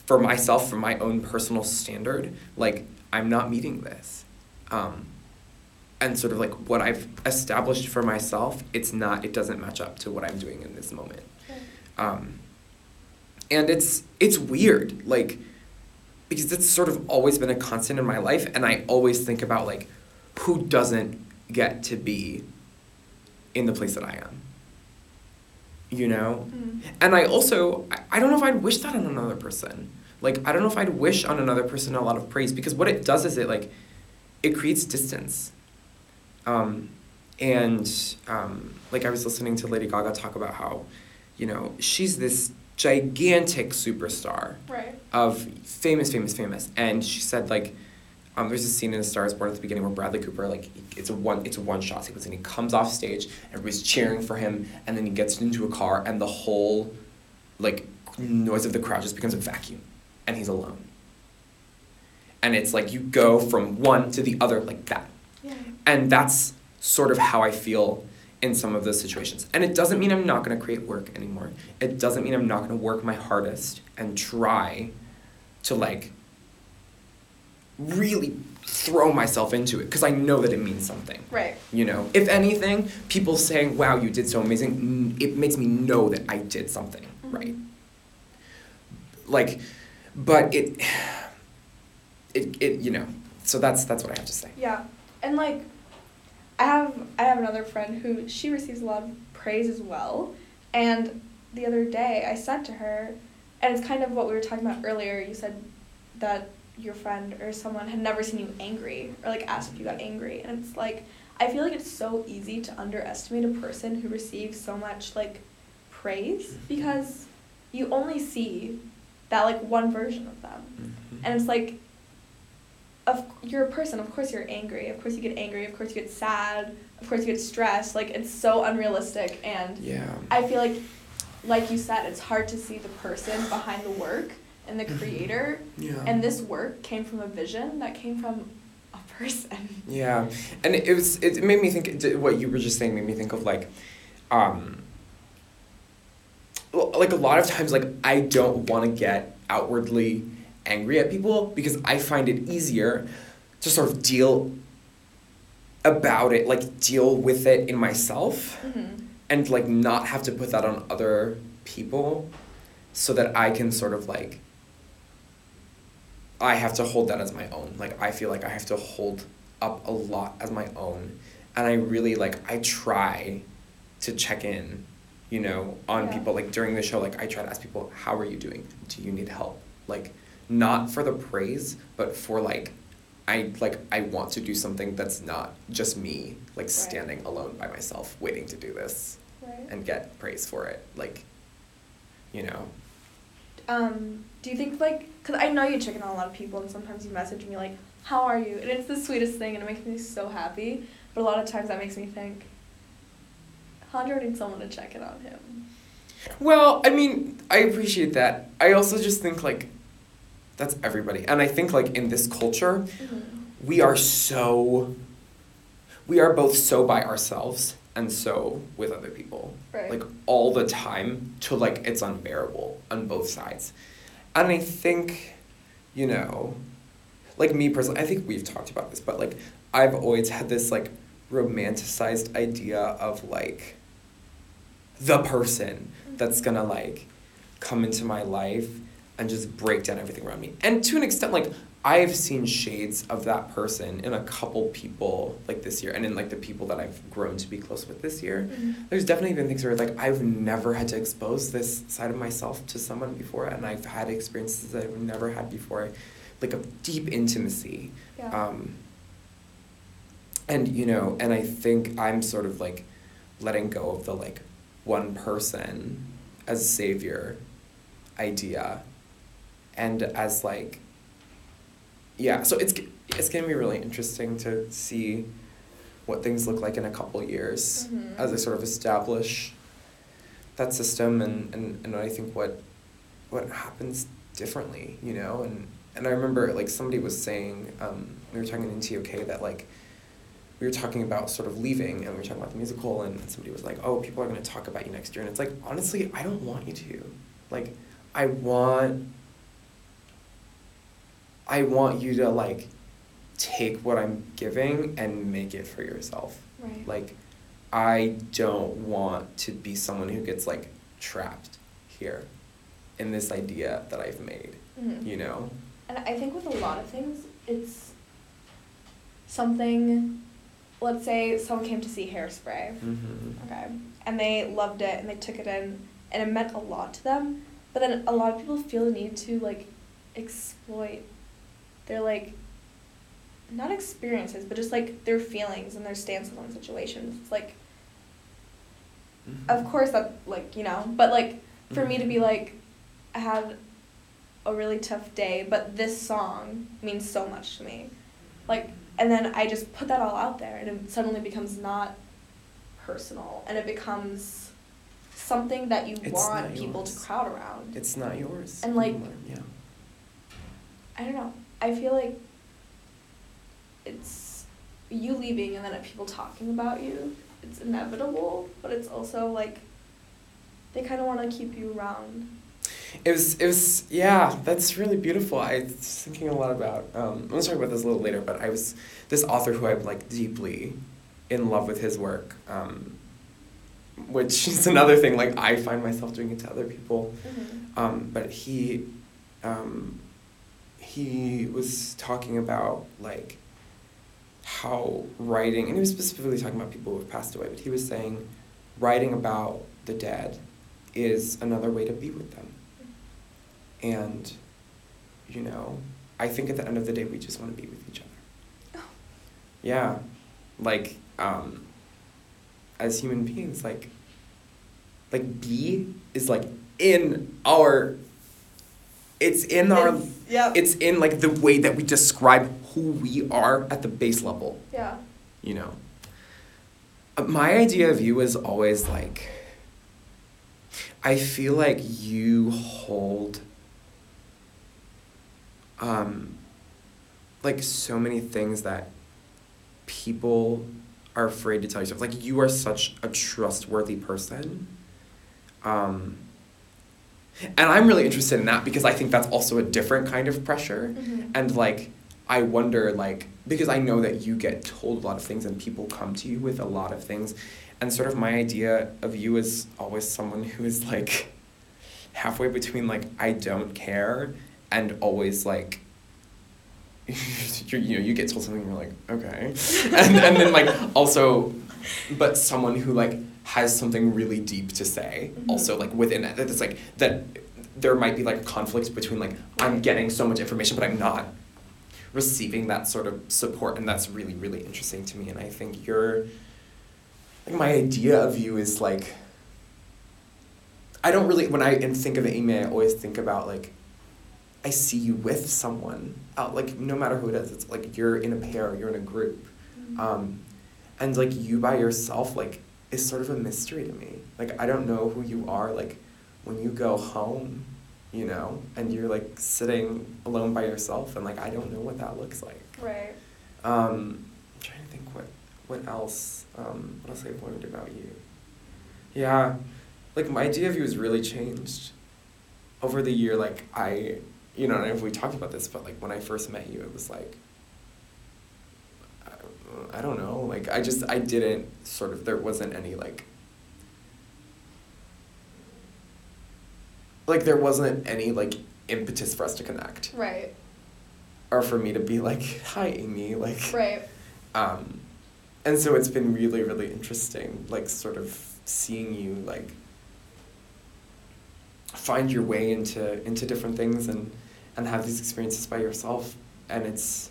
for myself, for my own personal standard, like I'm not meeting this. Um, and sort of like what I've established for myself, it's not, it doesn't match up to what I'm doing in this moment. Um, and it's it's weird, like because it's sort of always been a constant in my life, and I always think about like who doesn't get to be in the place that I am. You know? Mm. And I also, I, I don't know if I'd wish that on another person. Like, I don't know if I'd wish on another person a lot of praise because what it does is it, like, it creates distance. Um, and, um, like, I was listening to Lady Gaga talk about how, you know, she's this gigantic superstar Right. of famous, famous, famous. And she said, like, um, there's a scene in A Star Is Born at the beginning where Bradley Cooper, like, it's a one, it's a one shot sequence, and he comes off stage, everybody's cheering for him, and then he gets into a car, and the whole, like, noise of the crowd just becomes a vacuum, and he's alone. And it's like you go from one to the other like that. Yeah. And that's sort of how I feel in some of those situations. And it doesn't mean I'm not going to create work anymore. It doesn't mean I'm not going to work my hardest and try to like really throw myself into it because I know that it means something. Right. You know, if anything, people saying, "Wow, you did so amazing," it makes me know that I did something Mhm. right. Like, but it, it, it, you know. So that's that's what I have to say. Yeah, and like, I have I have another friend who she receives a lot of praise as well, and the other day I said to her, and it's kind of what we were talking about earlier. You said that your friend or someone had never seen you angry or like asked if you got angry, and it's like I feel like it's so easy to underestimate a person who receives so much like praise mm-hmm. because you only see that like one version of them. Mm-hmm. And it's like, of you're a person. Of course you're angry. Of course you get angry. Of course you get sad. Of course you get stressed. Like it's so unrealistic, and Yeah. I feel like, like you said, it's hard to see the person behind the work and the creator. Yeah. And this work came from a vision that came from a person. Yeah, and it was it made me think what you were just saying made me think of like, um, like a lot of times like I don't want to get outwardly angry at people because I find it easier to sort of deal about it like deal with it in myself Mm-hmm. and like not have to put that on other people so that I can sort of like I have to hold that as my own. Like I feel like I have to hold up a lot as my own. And I really like I try to check in, you know, on Yeah. people like during the show like I try to ask people how are you doing? Do you need help? Like not for the praise, but for like I like I want to do something that's not just me like Right. standing alone by myself waiting to do this Right. and get praise for it. Like you know. Um, do you think like, cause I know you check in on a lot of people, and sometimes you message me like, "How are you?" And it's the sweetest thing, and it makes me so happy. But a lot of times that makes me think, Hondro needs someone to check in on him. Well, I mean, I appreciate that. I also just think like that's everybody. And I think like in this culture, we are so we are both so by ourselves and so with other people. Right. Like all the time to like it's unbearable on both sides. And I think, you know, like me personally, I think we've talked about this, but like I've always had this like romanticized idea of like the person that's mm-hmm. gonna like come into my life and just break down everything around me. And to an extent, like I've seen shades of that person in a couple people like this year and in like the people that I've grown to be close with this year. Mhm. There's definitely been things where like I've never had to expose this side of myself to someone before and I've had experiences that I've never had before, like a deep intimacy. Yeah. Um, and you know, and I think I'm sort of like letting go of the like one person as savior idea and as like yeah, so it's it's gonna be really interesting to see what things look like in a couple years Mhm. as I sort of establish that system and, and, and I think what what happens differently, you know, and and I remember like somebody was saying, um, we were talking in TOK that like we were talking about sort of leaving and we were talking about the musical and somebody was like, Oh, people are gonna talk about you next year and it's like honestly I don't want you to. Like I want I want you to like take what I'm giving and make it for yourself. Right. Like I don't want to be someone who gets like trapped here in this idea that I've made, Mhm. you know? And I think with a lot of things, it's something. Let's say someone came to see Hairspray, Mm-hmm. okay, and they loved it and they took it in, and it meant a lot to them. But then a lot of people feel the need to like exploit their like not experiences, but just like their feelings and their stances on situations. It's like, Mm-hmm. of course that like you know, but like for me to be like, I had a really tough day, but this song means so much to me. Like, and then I just put that all out there, and it suddenly becomes not personal, and it becomes something that you It's want people to crowd around. It's not yours. And, like- anymore, yeah. I don't know. I feel like it's you leaving and then people talking about you. It's inevitable, but it's also like they kind of want to keep you around. It was, it was, yeah, that's really beautiful. I was thinking a lot about, um, I'm gonna talk about this a little later, but I was, this author who I'm like deeply in love with his work, um, which is another thing, like I find myself doing it to other people. Um, but he, um, he was talking about like how writing, and he was specifically talking about people who have passed away, but he was saying writing about the dead is another way to be with them. And, you know, I think at the end of the day, we just want to be with each other. Oh. Yeah. Like, um, as human beings, like, like B is like in our, it's in our, It's- yeah. it's in like the way that we describe who we are at the base level yeah. you know. Uh, My idea of you is always like, I feel like you hold, um, like so many things that people are afraid to tell yourself. Like you are such a trustworthy person. Um, and I'm really interested in that because I think that's also a different kind of pressure. Mhm. And like, I wonder, like, because I know that you get told a lot of things and people come to you with a lot of things. And sort of my idea of you is always someone who is like halfway between like, I don't care and always like, you know, you get told something and you're like, okay. and, and then like also, but someone who like has something really deep to say Mhm. also like within it. That's like, that there might be like a conflict between like, I'm getting so much information, but I'm not receiving that sort of support and that's really really interesting to me and i think you're like my idea of you is like i don't really when i and think of amy i always think about like i see you with someone out like no matter who it is it's like you're in a pair you're in a group Mhm. um, and like you by yourself like is sort of a mystery to me. Like i don't know who you are like when you go home you know and you're like sitting alone by yourself and like i don't know what that looks like. Right. um, i'm trying to think what what else um, what else i've learned about you. Yeah like my idea of you has really changed over the year like i you know and if we talked about this but like when i first met you it was like I- don't know. Like I just I didn't sort of there wasn't any like like there wasn't any like impetus for us to connect Right. or for me to be like hi Amy like Right. um and so it's been really really interesting like sort of seeing you like find your way into into different things and and have these experiences by yourself and it's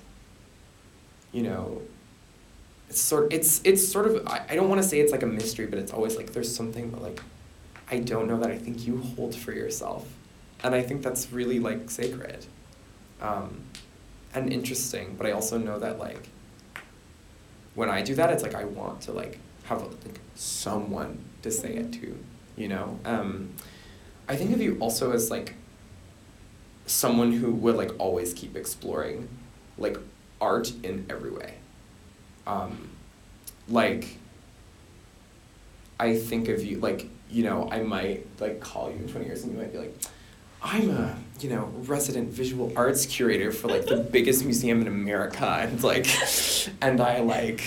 you know it's sort it's it's sort of I, I don't want to say it's like a mystery but it's always like there's something that like I don't know that I think you hold for yourself and I think that's really like sacred um and interesting, but I also know that like when I do that, it's like I want to like have like someone to say it to, you know. Um, I think of you also as like someone who would like always keep exploring like art in every way. Um, like I think of you like you know I might like call you in twenty years and you might be like I'm a you know resident visual arts curator for like the biggest museum in America and like and I like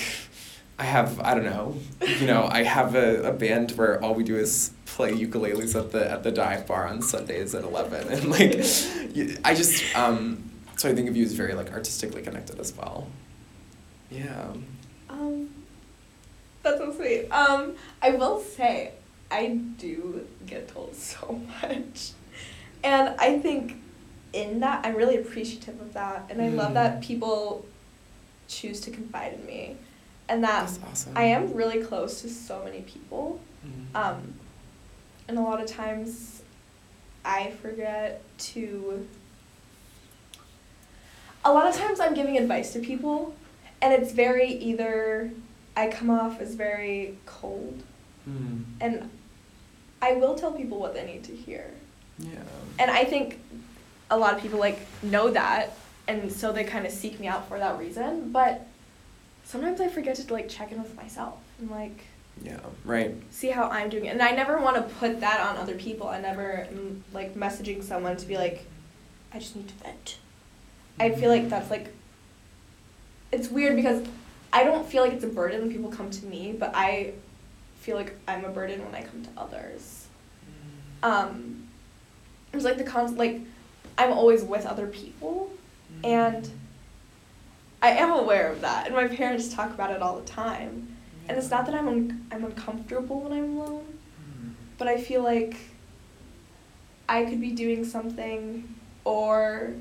I have I don't know you know I have a, a band where all we do is play ukuleles at the at the dive bar on Sundays at eleven and like I just um so I think of you as very like artistically connected as well. Yeah. Um, that's so sweet. Um, I will say, I do get told so much. And I think in that, I'm really appreciative of that. And I love that Mm. people choose to confide in me. And that That's awesome. I am really close to so many people. Mm. Um, and a lot of times I forget to. A lot of times I'm giving advice to people, and it's very either I come off as very cold, Mm. and I will tell people what they need to hear. Yeah. And I think a lot of people like know that, and so they kind of seek me out for that reason. But sometimes I forget to like check in with myself and like Yeah. Right. see how I'm doing. And I never want to put that on other people. I never am like messaging someone to be like, I just need to vent. I feel like that's like, it's weird because I don't feel like it's a burden when people come to me, but I feel like I'm a burden when I come to others. Mm. Um, it's like the con like, I'm always with other people, mm. and I am aware of that, and my parents talk about it all the time. And it's not that I'm un- I'm uncomfortable when I'm alone, mm. but I feel like I could be doing something or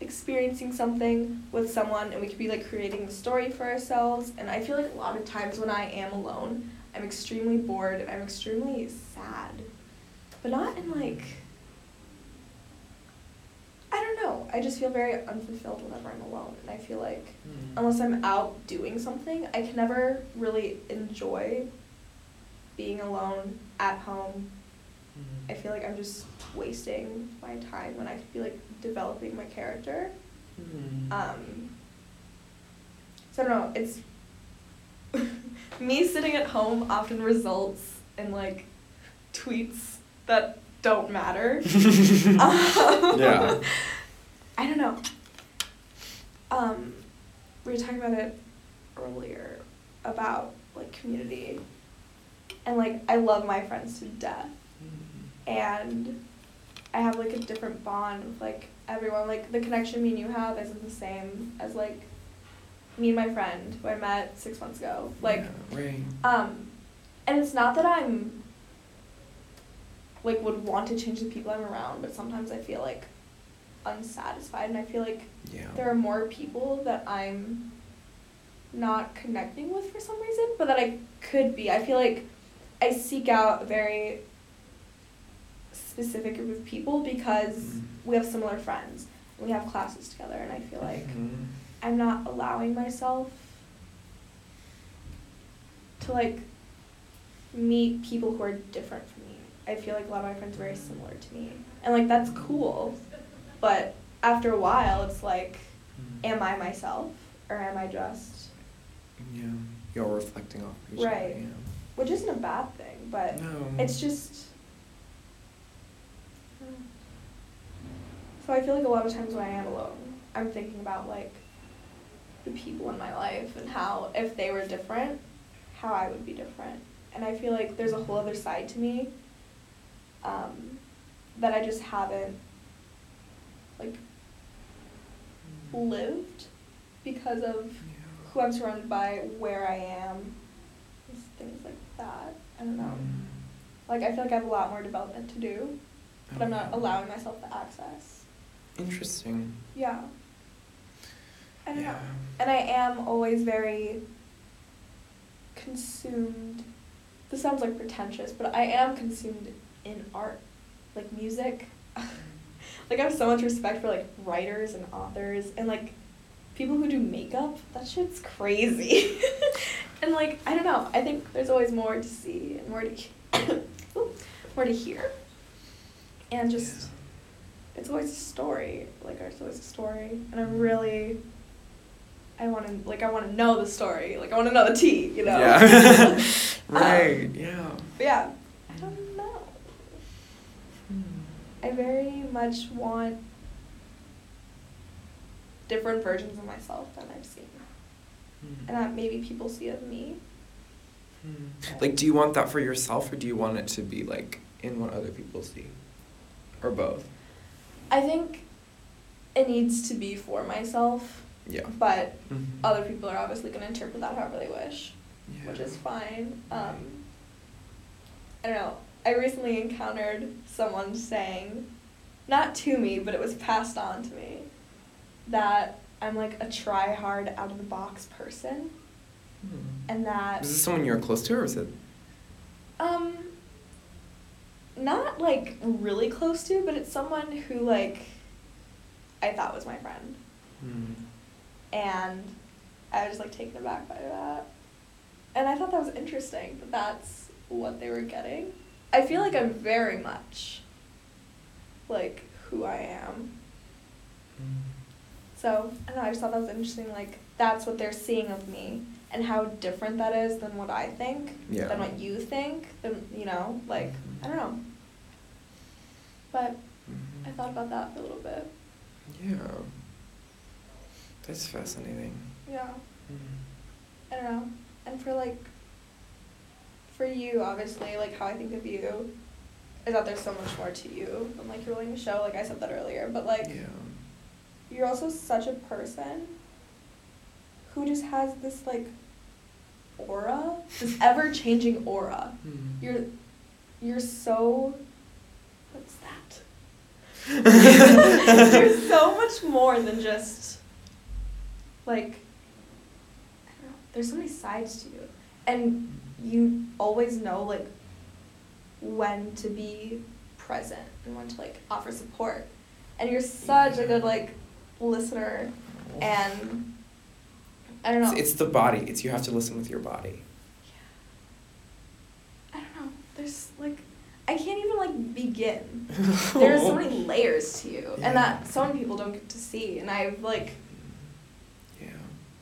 experiencing something with someone and we could be like creating the story for ourselves and I feel like a lot of times when I am alone, I'm extremely bored and I'm extremely sad. But not in like I don't know. I just feel very unfulfilled whenever I'm alone and I feel like hmm. unless I'm out doing something, I can never really enjoy being alone at home. Hmm. I feel like I'm just wasting my time when I could be like developing my character. Um, so I don't know. It's me sitting at home often results in like tweets that don't matter. Um, Yeah. I don't know. Um, we were talking about it earlier about like community, and like I love my friends to death, and I have like a different bond with like everyone. Like the connection me and you have isn't the same as like me and my friend who I met six months ago. Like Yeah, right. um, and it's not that I'm like would want to change the people I'm around, but sometimes I feel like unsatisfied, and I feel like Yeah. there are more people that I'm not connecting with for some reason, but that I could be. I feel like I seek out very specific group of people because Mhm. we have similar friends. and We have classes together, and I feel like Mhm. I'm not allowing myself to like meet people who are different from me. I feel like a lot of my friends are very similar to me. And like that's cool. But after a while it's like am I myself or am I just Yeah. You're reflecting off of each Right. other. which isn't a bad thing, but No. it's just so I feel like a lot of times when I am alone, I'm thinking about like the people in my life and how if they were different, how I would be different. And I feel like there's a whole other side to me um, that I just haven't like lived because of who I'm surrounded by, where I am, things like that. I don't know. Like I feel like I have a lot more development to do, but I'm not allowing myself the access. Interesting. Yeah. I don't know. And I am always very consumed. This sounds like pretentious, but I am consumed in art, like music. like I have so much respect for like writers and authors, and like people who do makeup, that shit's crazy. and like, I don't know. I think there's always more to see and more to more to hear. And just it's always a story. Like it's always a story. And I'm really I want to like I want to know the story. Like I want to know the tea, you know. Yeah. right. Um, yeah. Yeah. I don't know. Hmm. I very much want different versions of myself than I've seen. Hmm. And that maybe people see of me. Hmm. Like, do you want that for yourself, or do you want it to be like in what other people see, or both? I think it needs to be for myself, Yeah. but Mhm. other people are obviously going to interpret that however they wish, Yeah. which is fine. Um, I don't know. I recently encountered someone saying, not to me, but it was passed on to me, that I'm like a try hard, out of the box person, Hmm. and that Is this someone you're close to, or is it? Um, not like really close to, but it's someone who like I thought was my friend, Hmm. and I was like taken aback by that, and I thought that was interesting that that's what they were getting. I feel like I'm very much like who I am. Hmm. So I don't know. I just thought that was interesting. Like that's what they're seeing of me, and how different that is than what I think, Yeah. than what you think. Than you know, like I don't know. But I Mhm. thought about that for a little bit. Yeah. That's fascinating. Yeah, Hmm. I don't know. And for like, for you, obviously, like how I think of you, is that there's so much more to you than like you're willing to show. Like I said that earlier, but like yeah. you're also such a person who just has this like aura, this ever changing aura. Hmm. You're you're so you're so much more than just like I don't know, there's so many sides to you. And you always know like when to be present and when to like offer support. And you're such a good like listener and I don't know. It's, it's the body. It's you have to listen with your body. Yeah. I don't know. There's like I can't even like begin. There's so many layers to you, Yeah. and that so many people don't get to see. And I've like, Yeah.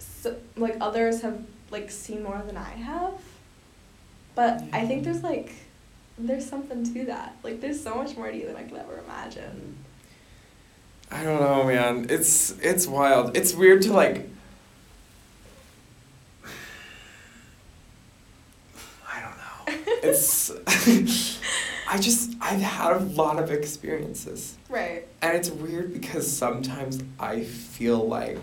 so, like others have like seen more than I have. But I think there's like, there's something to that. Like there's so much more to you than I could ever imagine. I don't know, man. It's it's wild. It's weird to like. I don't know. It's. I just I've had a lot of experiences, Right. and it's weird because sometimes I feel like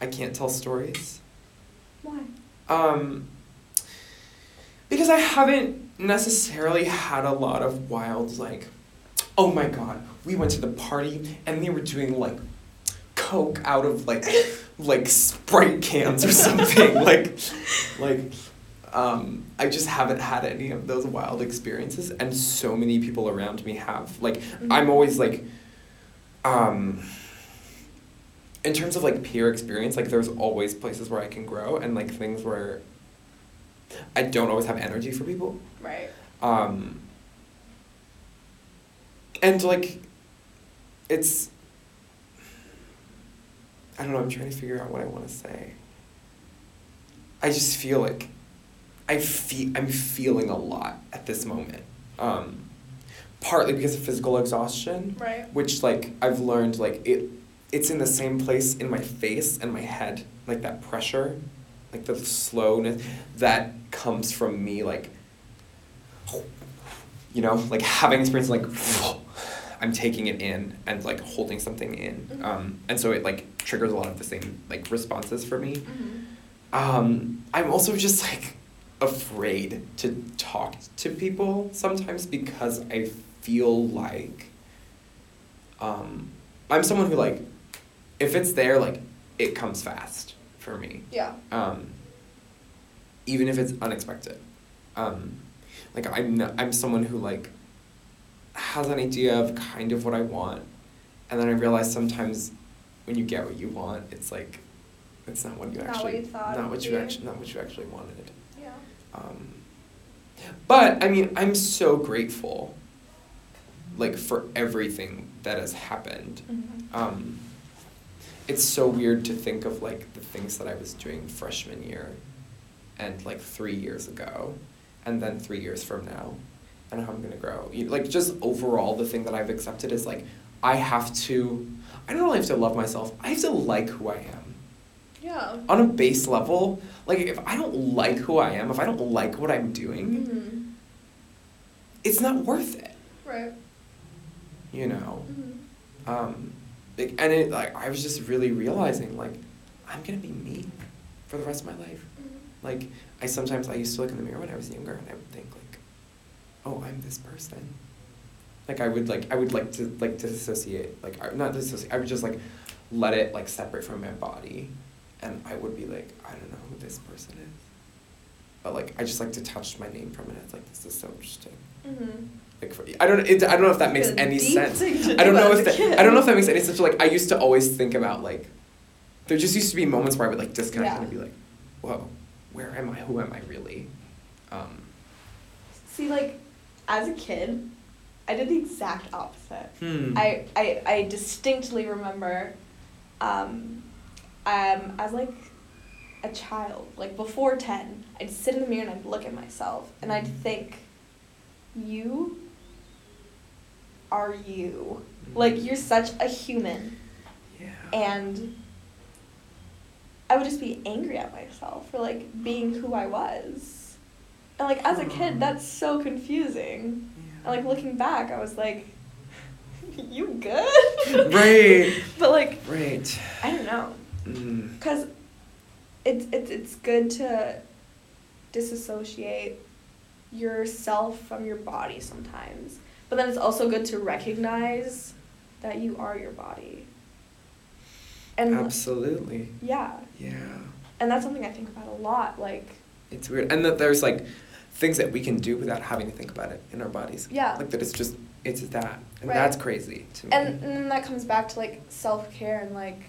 I can't tell stories. Why? Um, because I haven't necessarily had a lot of wild, like, oh my god, we went to the party and they were doing like coke out of like like sprite cans or something like like um I just haven't had any of those wild experiences and so many people around me have like I'm always like um in terms of like peer experience like there's always places where I can grow and like things where I don't always have energy for people Right. um and like it's I don't know, I'm trying to figure out what I want to say. I just feel like I feel I'm feeling a lot at this moment. Um partly because of physical exhaustion, Right. which like I've learned like it it's in the same place in my face and my head, like that pressure, like the slowness that comes from me like you know, like having experience like I'm taking it in and like holding something in. Mhm. Um, and so it like triggers a lot of the same like responses for me. Mm-hmm. Um, I'm also just like afraid to talk to people sometimes because I feel like um, I'm someone who like if it's there like it comes fast for me. Yeah. Um, even if it's unexpected. Um, like I'm n- I'm someone who like has an idea of kind of what I want, and then I realize sometimes when you get what you want, it's like it's not what you Not what actually thought not what you actually not what you actually wanted. Um, but I mean, I'm so grateful, like for everything that has happened. Mhm. Um, it's so weird to think of like the things that I was doing freshman year, and like three years ago, and then three years from now, and how I'm gonna grow. You- Like just overall, the thing that I've accepted is like I have to. I don't only have to love myself. I have to like who I am Yeah. on a base level, like if I don't like who I am, if I don't like what I'm doing, Mhm. it's not worth it. Right. You know, Mhm. um, like, and it like I was just really realizing like I'm gonna be me for the rest of my life. Mhm. Like I sometimes I used to look in the mirror when I was younger and I would think like, oh, I'm this person. Like I would like I would like to like disassociate like not disassociate I would just like let it like separate from my body, and I would be like I don't know who this person is. But like I just like detached my name from it. It's like this is so interesting. Mhm. Like for, I don't it, I don't know if that makes any sense. I don't know if that. I don't know if that makes any sense. Like I used to always think about like there just used to be moments where I would like disconnect Yeah. and be like, whoa, where am I? Who am I really? Um, See, like, as a kid, I did the exact opposite. Hmm. I, I, I distinctly remember, um, um, as like a child, like before 10, I'd sit in the mirror and I'd look at myself and I'd mm-hmm. think, you are you. Like, mm-hmm. you're such a human. yeah. And I would just be angry at myself for like being who I was. And like as a kid, mm-hmm. that's so confusing. And like looking back, I was like, you good? Right. but like, right. I don't know. Mm. Because it's, it's, it's good to disassociate yourself from your body sometimes. But then it's also good to recognize that you are your body. And Absolutely. yeah. Yeah. And that's something I think about a lot. Like, It's weird, and that there's like things that we can do without having to think about it in our bodies. Yeah. Like that it's just it's that, and Right. that's crazy to me. and, and then that comes back to like self care and like,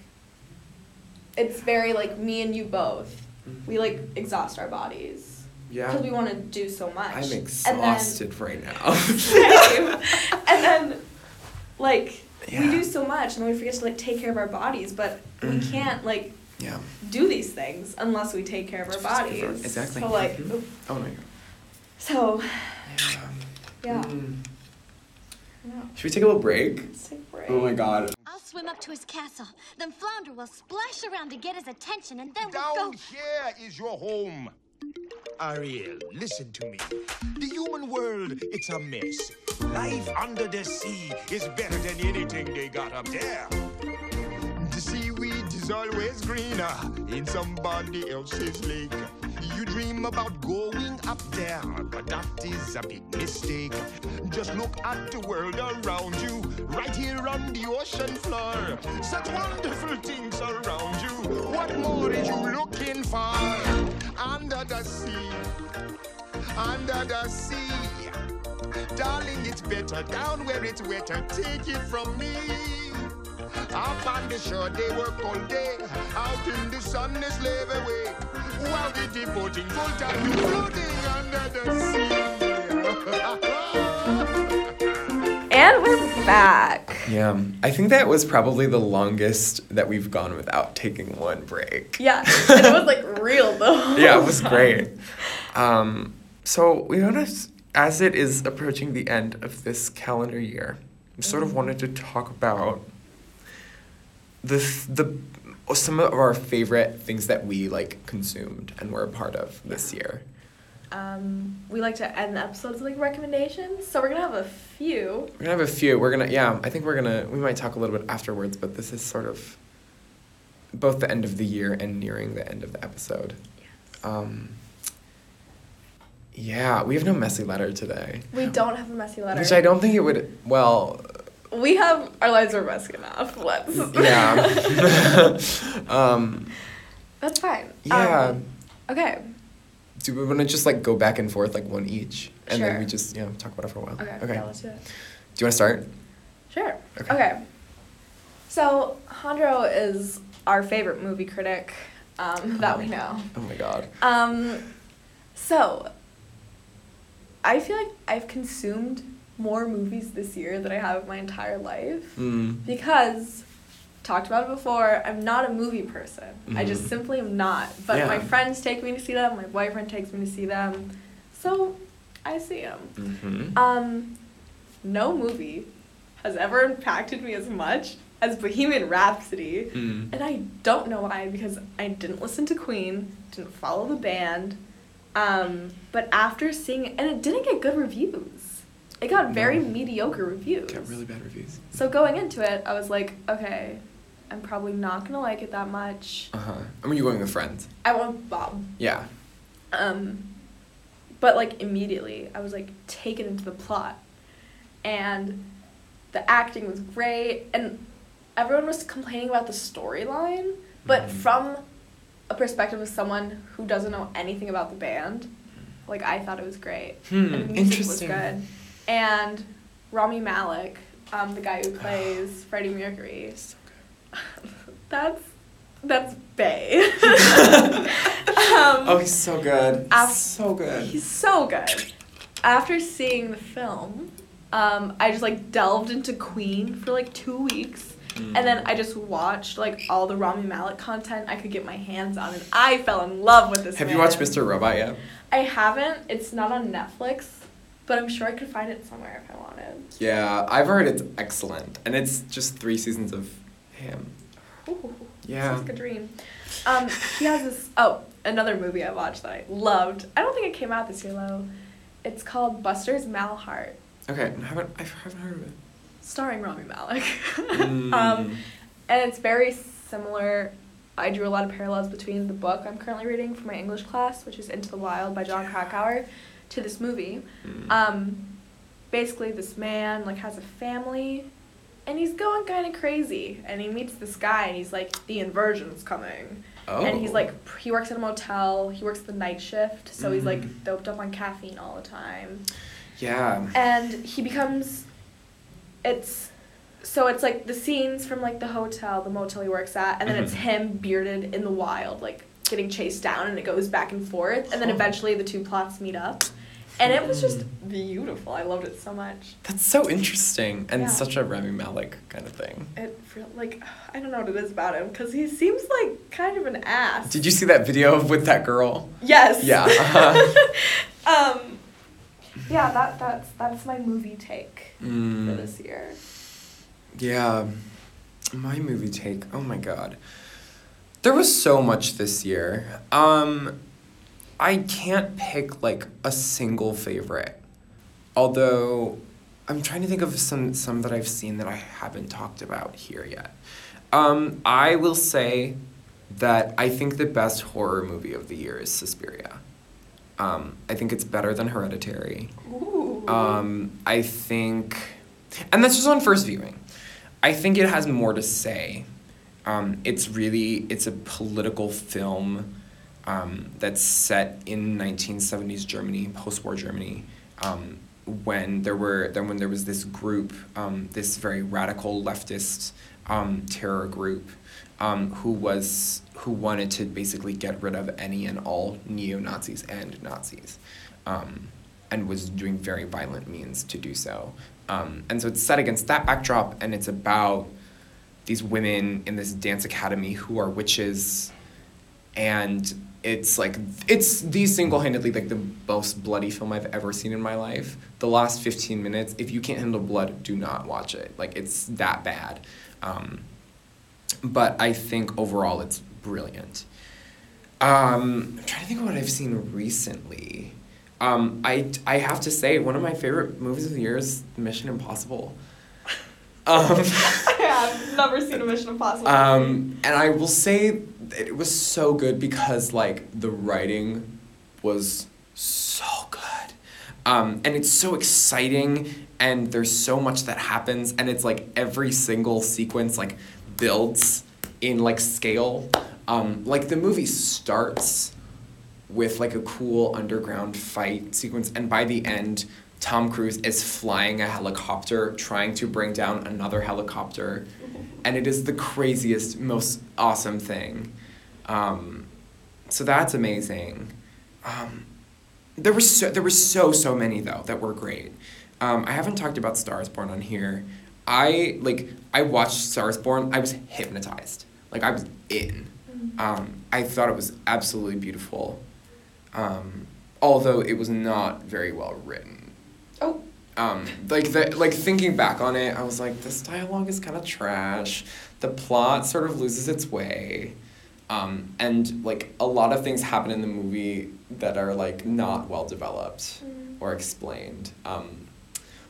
it's very like me and you both. We like exhaust our bodies. Yeah. Because we want to do so much. I'm And then- exhausted right now. Same. and then, like, Yeah. we do so much and then we forget to like take care of our bodies, but we Mhm. can't like yeah. do these things unless we take care of our bodies. Exactly. So like, Mhm. Oh my god. so Yeah. yeah. Mm. yeah. Should we take a little break? Let's take a break. Oh my god. Swim up to his castle. Then Flounder will splash around to get his attention, and then we'll go. Down go. here is your home. Ariel, listen to me. The human world, it's a mess. Life under the sea is better than anything they got up there. The seaweed is always greener in somebody else's lake. You dream about going up there, but that is a big mistake. Just look at the world around you, right here on the ocean floor. Such wonderful things around you. What more are you looking for? Under the sea, under the sea. Darling, it's better down where it's wetter. Take it from me. Up on the shore, they work all day. Out in the sun, they slave away. While they devoting full time to floating under the sea. And we're back. Yeah, I think that was probably the longest that we've gone without taking one break. Yeah, and it was like real though. yeah, it was great. Um, so we want to, as it is approaching the end of this calendar year, we sort of wanted to talk about the the some of our favorite things that we like consumed and were a part of this year. Um, we like to end episodes with like recommendations, so we're gonna have a few. We're gonna have a few. We're gonna yeah. I think we're gonna we might talk a little bit afterwards, but this is sort of both the end of the year and nearing the end of the episode. Um, yeah, we have no messy letter today. We don't have a messy letter. Which I don't think it would. Well, We have our lives are messy enough. Let's. yeah. um, That's fine. yeah. Um, okay. Do we want to just like go back and forth like one each, and then we just you know talk about it for a while? Okay. Okay. Yeah, let's do it. Do you want to start? Sure. Okay. Okay. So Hondro is our favorite movie critic um, that we know. Oh my god. Um, so I feel like I've consumed more movies this year than I have in my entire life Mm. because talked about it before. I'm not a movie person. I just Mhm. simply am not. But Yeah. my friends take me to see them. My boyfriend takes me to see them. So I see them. Mm-hmm. Um, no movie has ever impacted me as much as Bohemian Rhapsody. Mm. And I don't know why, because I didn't listen to Queen, didn't follow the band. Um, but after seeing it, and it didn't get good reviews. It got very No. mediocre reviews. Got really bad reviews. So going into it, I was like, okay, I'm probably not gonna like it that much. Uh huh. I mean, you're going with friends? I want Bob. Yeah. Um, but like immediately, I was like taken into the plot, and the acting was great, and everyone was complaining about the storyline, but Mhm. from a perspective of someone who doesn't know anything about the band, like I thought it was great, Hmm, and the music interesting. was good, and Rami Malek, um, the guy who plays Freddie Mercury, So that's that's Bay. um, oh, he's so good. af- so good. He's so good. After seeing the film, um, I just like delved into Queen for like two weeks. Mm. And then I just watched like all the Rami Malek content I could get my hands on, and I fell in love with this. Have you watched Mr. Robot yet? I haven't. It's not on Netflix, but I'm sure I could find it somewhere if I wanted. Yeah, I've heard it's excellent, and it's just three seasons of him. Ooh, Yeah. sounds like a dream. Um, he has this. Oh, another movie I watched that I loved. I don't think it came out this year though. It's called Buster's Mal Heart. Okay, I haven't I haven't heard of it. starring Rami Malek. Mm. um, and it's very similar. I drew a lot of parallels between the book I'm currently reading for my English class, which is Into the Wild by Jon Krakauer, to this movie. Mm. Um, basically, this man like has a family, and he's going kind of crazy. And he meets this guy, and he's like, "The inversion's coming." oh. And he's like, he works at a motel. He works the night shift, so he's like Mm. doped up on caffeine all the time Yeah. and he becomes it's so it's like the scenes from like the hotel the motel he works at and then it's Mhm. him bearded in the wild like getting chased down and it goes back and forth and then eventually the two plots meet up and it was just beautiful i loved it so much That's so interesting and Yeah. such a Rami Malek kind of thing. it like i don't know what it is about him because he seems like kind of an ass Did you see that video with that girl? yes Yeah, uh-huh. um yeah that that's that's my movie take for Mm. this year Yeah. My movie take. Oh my god. There was so much this year. Um I can't pick like a single favorite. Although I'm trying to think of some some that I've seen that I haven't talked about here yet. Um I will say that I think the best horror movie of the year is Suspiria. Um I think it's better than Hereditary. Ooh. Um, I think, and that's just on first viewing. I think it has more to say. Um, it's really it's a political film um, that's set in 1970s Germany, post-war Germany, um, when there were then when there was this group, um, this very radical leftist um, terror group, um, who was who wanted to basically get rid of any and all neo Nazis and Nazis. Um, and was doing very violent means to do so. And so it's set against that backdrop, and it's about these women in this dance academy who are witches, and it's like it's the single-handedly like the most bloody film I've ever seen in my life. The last fifteen minutes, if you can't handle blood, do not watch it. Like it's that bad. Um, but I think overall it's brilliant. Um, I'm trying to think of what I've seen recently. Um, I, I have to say, one of my favorite movies of the year is Mission Impossible. Um, I've never seen a Mission Impossible. um, and I will say it was so good because, like, the writing was so good. Um, and it's so exciting, and there's so much that happens, and it's like every single sequence, like, builds in, like, scale. Um, like, the movie starts with like a cool underground fight sequence and by the end Tom Cruise is flying a helicopter trying to bring down another helicopter and it is the craziest, most awesome thing. Um, so that's amazing. Um, there were so there were so so many though that were great. Um, I haven't talked about Stars Born on here. I like I watched Stars Born. I was hypnotized. Like I was in. Um, I thought it was absolutely beautiful. Um, although it was not very well written. Oh, Um, like the, like thinking back on it, I was like, this dialogue is kind of trash. The plot sort of loses its way, um, and like a lot of things happen in the movie that are like not well developed or explained. Um,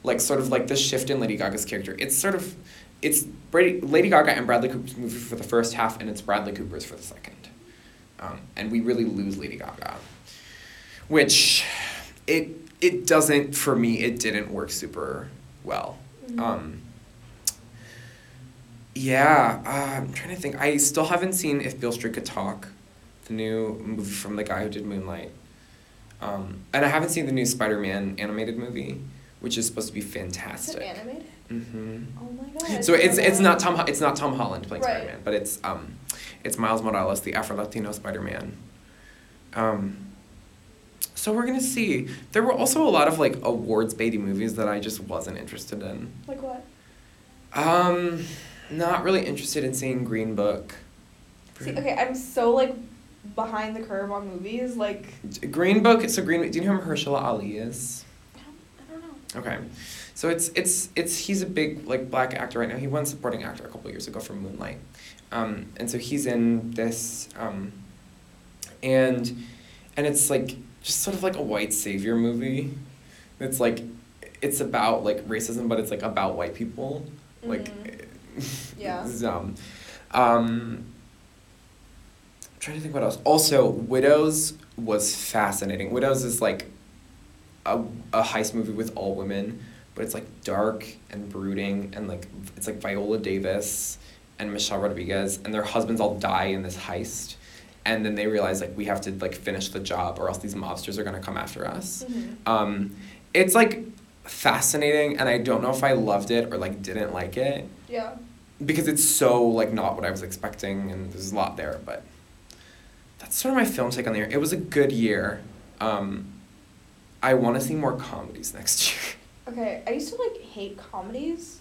like sort of like the shift in Lady Gaga's character. It's sort of, it's Brady, Lady Gaga and Bradley Cooper's movie for the first half, and it's Bradley Cooper's for the second. Um, and we really lose Lady Gaga, which it it doesn't for me. It didn't work super well. Um, yeah, uh, I'm trying to think. I still haven't seen If Beale Street Could Talk, the new movie from the guy who did Moonlight. Um, and I haven't seen the new Spider Man animated movie, which is supposed to be is it fantastic. animated? Mm-hmm. Oh my god. So it's it's not Tom it's not Tom Holland playing Right. Spider Man, but it's um, it's Miles Morales, the Afro Latino Spider Man. Um, so we're gonna see. There were also a lot of like awards baity movies that I just wasn't interested in. Like what? Um, not really interested in seeing Green Book. See, okay, I'm so like behind the curve on movies. Like, Green Book. So Green. Do you know who Mahershala Ali is? I don't, I don't know. Okay, so it's it's it's he's a big like black actor right now. He won supporting actor a couple years ago for Moonlight, um, and so he's in this, um, and and it's like just sort of like a white savior movie. It's like it's about like racism, but it's like about white people. Like, Yeah. um, um, I'm trying to think what else. Also, Widows was fascinating. Widows is like a, a heist movie with all women, but it's like dark and brooding and like it's like Viola Davis and Michelle Rodriguez and their husbands all die in this heist. And then they realize like we have to like finish the job or else these mobsters are gonna come after us. Mhm. Um, it's like fascinating and I don't know if I loved it or like didn't like it Yeah. Because it's so like not what I was expecting, and there's a lot there. But that's sort of my film take on the year. It was a good year. Um, I want to see more comedies next year. Okay, I used to like hate comedies.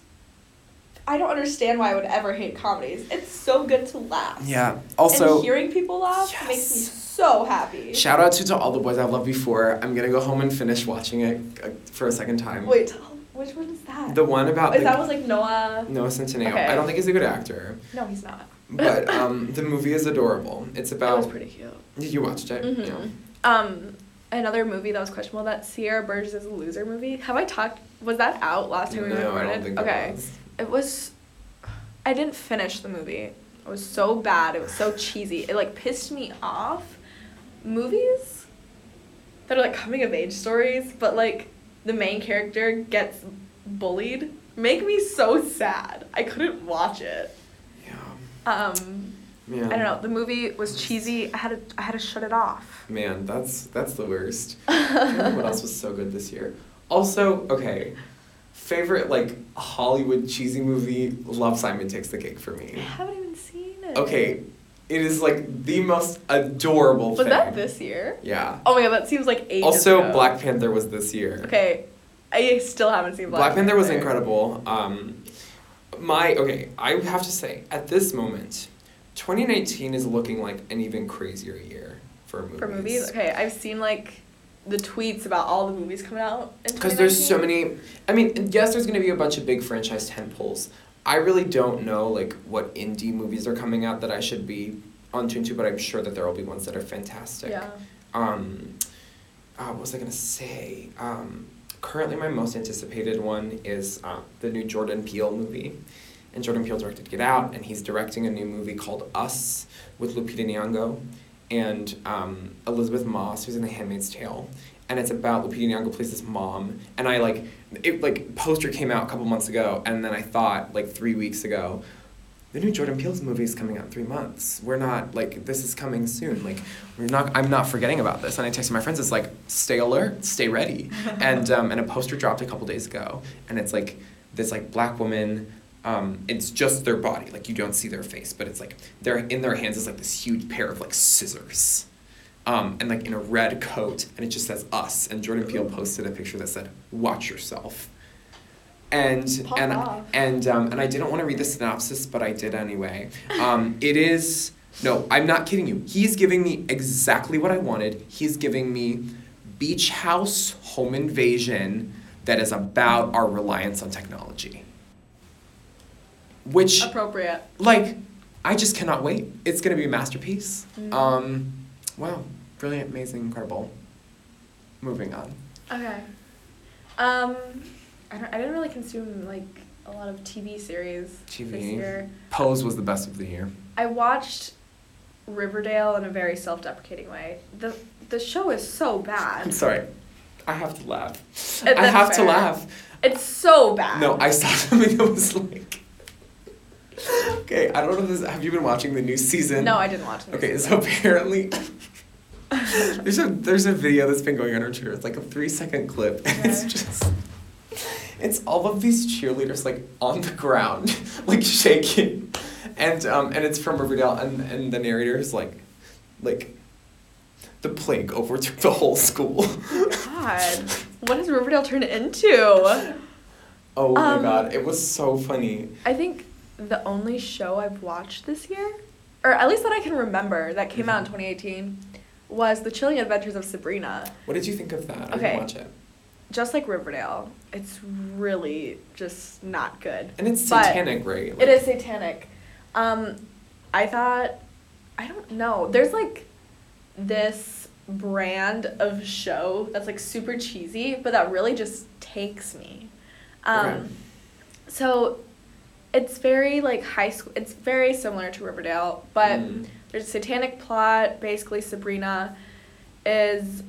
I don't understand why I would ever hate comedies. It's so good to laugh. Yeah. Also, and hearing people laugh makes me so happy. shout out to, to all the boys I've loved before. I'm gonna go home and finish watching it uh, for a second time. Wait, which one is that? The one about Is the, that was like Noah? Noah Centineo. Okay. I don't think he's a good actor, No, he's not. but um, the movie is adorable. It's It about. was pretty cute. You watched it? Mhm. Yeah. Um, another movie that was questionable. That Sierra Burgess is a loser movie. Have I talked? Was that out last time we No, I recorded? don't think okay. was. It was. I didn't finish the movie. It was so bad. It was so cheesy. It like pissed me off. Movies that are like coming of age stories, but like the main character gets bullied, make me so sad. I couldn't watch it. Yeah. Um, Yeah. I don't know. The movie was cheesy. I had to. I had to shut it off. Man, that's that's the worst. I don't know what else was so good this year. Also, okay, favorite like Hollywood cheesy movie. Love Simon Takes the Cake for me. I haven't even seen it. Okay, it is like the most adorable Was thing. that this year? Yeah. Oh my god, that seems like ages Also, ago. Also, Black Panther was this year. Okay, I still haven't seen Black, Black Panther was incredible. Um, my okay, I have to say at this moment, 2019 is looking like an even crazier year for movies. For movies, okay, I've seen like the tweets about all the movies coming out. Because there's so many. I mean, yes, there's gonna be a bunch of big franchise tentpoles. I really don't know like what indie movies are coming out that I should be on tune to, but I'm sure that there will be ones that are fantastic. Yeah. Um, uh, what was I gonna say? Um, currently, my most anticipated one is uh, the new Jordan Peele movie, and Jordan Peele directed Get Out, and he's directing a new movie called Us with Lupita Nyong'o and um, Elisabeth Moss, who's in The Handmaid's Tale, and it's about Lupita Nyong'o plays this mom, and I like it like poster came out a couple months ago, and then I thought like three weeks ago. The new Jordan Peele's movie is coming out in three months. We're not like this is coming soon. Like we're not. I'm not forgetting about this. And I texted my friends. It's like stay alert, stay ready. and um, and a poster dropped a couple days ago, and it's like this like black woman Um, it's just their body, like you don't see their face, but it's like they're in their hands is like this huge pair of like scissors, um, and like in a red coat, and it just says us. And Jordan Peele posted a picture that said "Watch yourself," and Pop and off. and um, and I didn't want to read the synopsis, but I did anyway. Um, it is no, I'm not kidding you. He's giving me exactly what I wanted. He's giving me beach house home invasion that is about our reliance on technology. Which Appropriate. like I just cannot wait. It's gonna be a masterpiece. Mhm. Um, wow, brilliant, amazing, incredible. Moving on. Okay. Um, I don't. I didn't really consume like a lot of TV series this year. Pose was the best of the year. I watched Riverdale in a very self-deprecating way. the The show is so bad. I'm sorry. I have to laugh. Uh, I have to laugh. It's so bad. No, I saw something that was like. Okay, I don't know if this. Have you been watching the new season? No, I didn't watch it. Okay, so apparently. there's a there's a video that's been going on on Twitter. It's like a three second clip, and it's just. It's all of these cheerleaders like on the ground, like shaking, and um and it's from Riverdale, and and the narrator is like, like. The plague overtook the whole school. God, what has Riverdale turned into? oh my Um, god, it was so funny. I think the only show I've watched this year, or at least that I can remember, that came out in Mhm. 2018, was The Chilling Adventures of Sabrina. What did you think of that? I Okay. didn't watch it. Just like Riverdale, it's really just not good. And it's But satanic, right? It is satanic. Um, I thought, I don't know. There's like this brand of show that's like super cheesy, but that really just takes me. Um, Okay. So it's very like high school. It's very similar to Riverdale, but Mm. There's a satanic plot. Basically, Sabrina is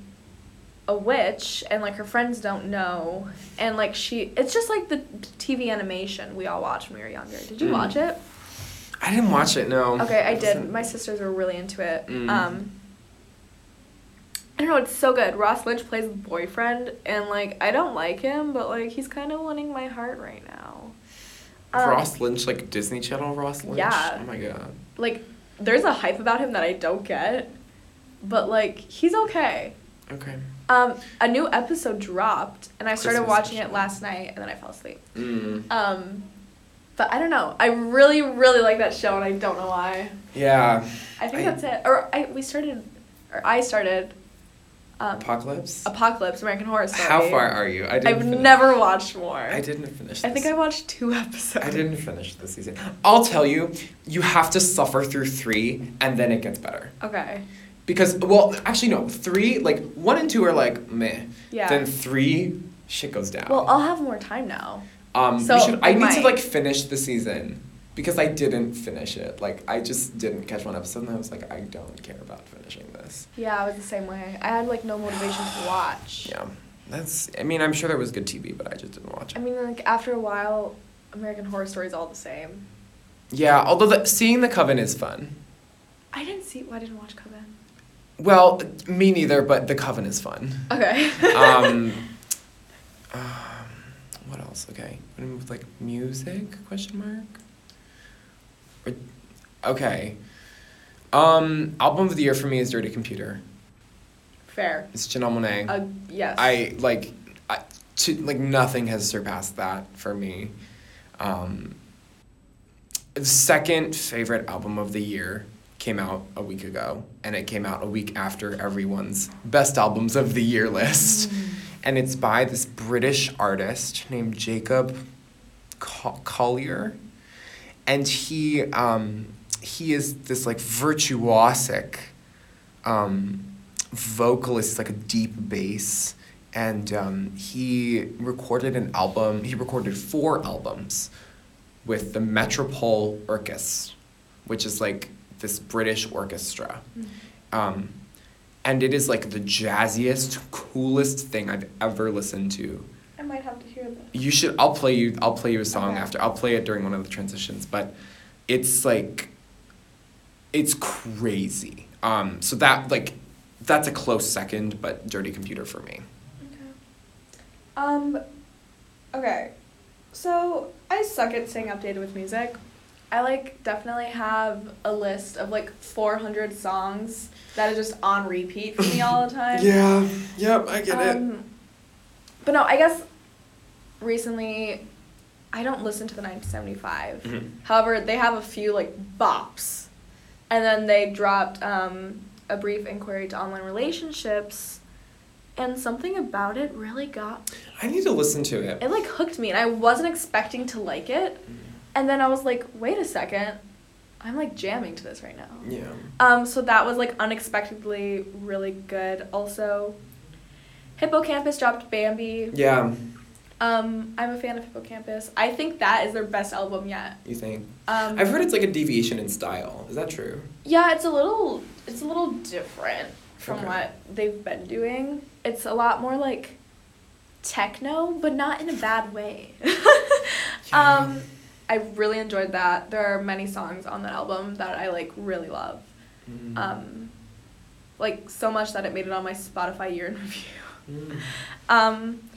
a witch, and like her friends don't know, and like she. It's just like the TV animation we all watched when we were younger. Did you Mm. watch it? I didn't watch it. No. Okay, I did. My sisters were really into it. Mm. Um, I don't know. It's so good. Ross Lynch plays the boyfriend, and like I don't like him, but like he's kind of winning my heart right now. Um, Ross Lynch, like Disney Channel Ross Lynch. Yeah. Oh my god. Like, there's a hype about him that I don't get, but like he's okay. Okay. Um, a new episode dropped, and I started Christmas watching it last night, and then I fell asleep. Mm. Um, but I don't know. I really, really like that show, and I don't know why. Yeah. I think I- that's it. Or I we started, or I started. Um, Apocalypse. Apocalypse, American Horror Story. How far are you? I. I've finish- never watched more. I didn't finish. I think. I watched two episodes. I didn't finish the season. I'll tell you, you have to suffer through three, and then it gets better. Okay. Because well, actually no, three like one and two are like meh. Yeah. Then three, shit goes down. Well, I'll have more time now. Um, So, should, I I need to like finish the season because I didn't finish it. Like I just didn't catch one episode, and I was like, I don't care about finishing this. Yeah, I was the same way. I had like no motivation to watch. Yeah, that's. I mean, I'm sure there was good TV, but I just didn't watch it. I mean, like after a while, American Horror Story is all the same. Yeah, although the, seeing the Coven is fun. I didn't see. Well, I didn't watch Coven. Well, me neither, but the Coven is fun. Okay. Um, um, what else? Okay, with like music? Question mark. Or- Okay. Um, album of the year for me is Dirty Computer. Fair. It's Janelle Monae. Uh, yes. I like, I, to, like nothing has surpassed that for me. Um, second favorite album of the year came out a week ago, and it came out a week after everyone's best albums of the year list, and it's by this British artist named Jacob Collier, and he um, he is this like virtuosic um, vocalist, like a deep bass, and um, he recorded an album. He recorded four albums with the Metropole Orchestra, which is like this British orchestra. Um, and it is like the jazziest, coolest thing I've ever listened to. I might have to hear this. You should. I'll play you. I'll play you a song Okay. after. I'll play it during one of the transitions. But it's like, it's crazy. Um. So that like, that's a close second, but Dirty Computer for me. Okay. Um. Okay. So I suck at staying updated with music. I like definitely have a list of like 400 songs that are just on repeat for me all the time. Yeah. Yep. I get it. Um, But no, I guess recently I don't listen to the 975. Mhm. However, they have a few like bops. And then they dropped um, a brief inquiry to online relationships and something about it really got I need to listen to it. it like hooked me and I wasn't expecting to like it. And then I was like, wait a second. I'm like jamming to this right now. Yeah. Um, so that was like unexpectedly really good. Also, Hippo Campus dropped Bambi. Yeah. Um, I'm a fan of Hippo Campus. I think that is their best album yet. You think? Um, I've heard it's like a deviation in style. Is that true? Yeah, it's a little it's a little different from Okay. what they've been doing. It's a lot more like techno, but not in a bad way. Yeah. Um, I really enjoyed that. There are many songs on that album that I like really love. Mm. Um, like so much that it made it on my Spotify year in review. Mm. Um,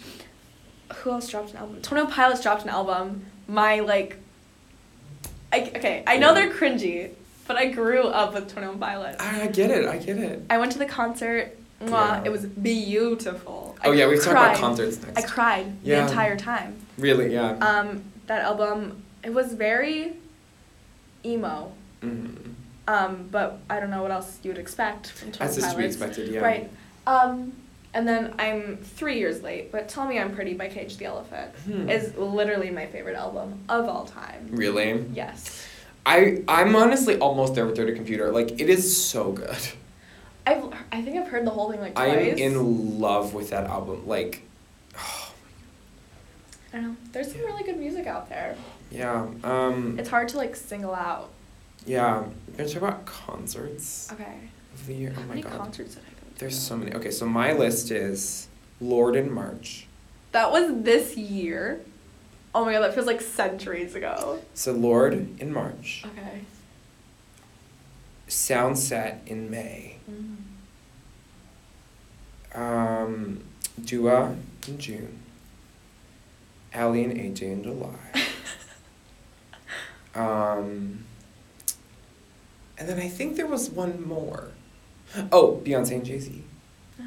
who else dropped an album? Twenty One Pilots dropped an album. My like, I, okay, I know they're cringy, but I grew up with Twenty One Pilots. I, I get it. I get it. I went to the concert. Mwah, Yeah. It was beautiful. Oh I yeah, we talk about concerts next. I cried Yeah. the entire time. Really? Yeah. Um, that album, it was very emo. Mhm. Um, but I don't know what else you would expect from Tony That's just to be Pilots. expected. Yeah. Right. Um, and then I'm three years late, but Tell Me I'm Pretty by Cage the Elephant Hmm. is literally my favorite album of all time. Really? Yes. I I'm honestly almost there with Dirty Computer. Like it is so good. I've, I think I've heard the whole thing like I am in love with that album. Like, I don't know. There's some really good music out there. yeah. Um. It's hard to like single out. Yeah. We're gonna talk about concerts Okay. of the year. Oh my many god. concerts did I? There's so many. Okay, so my list is Lorde in March. That was this year. Oh my god, that feels like centuries ago. So Lorde in March. Okay. Soundset in May. Mm. Um, Dua in June. Aly and AJ in July. Um, and then I think there was one more. Oh, Beyonce and Jay Z. Oh.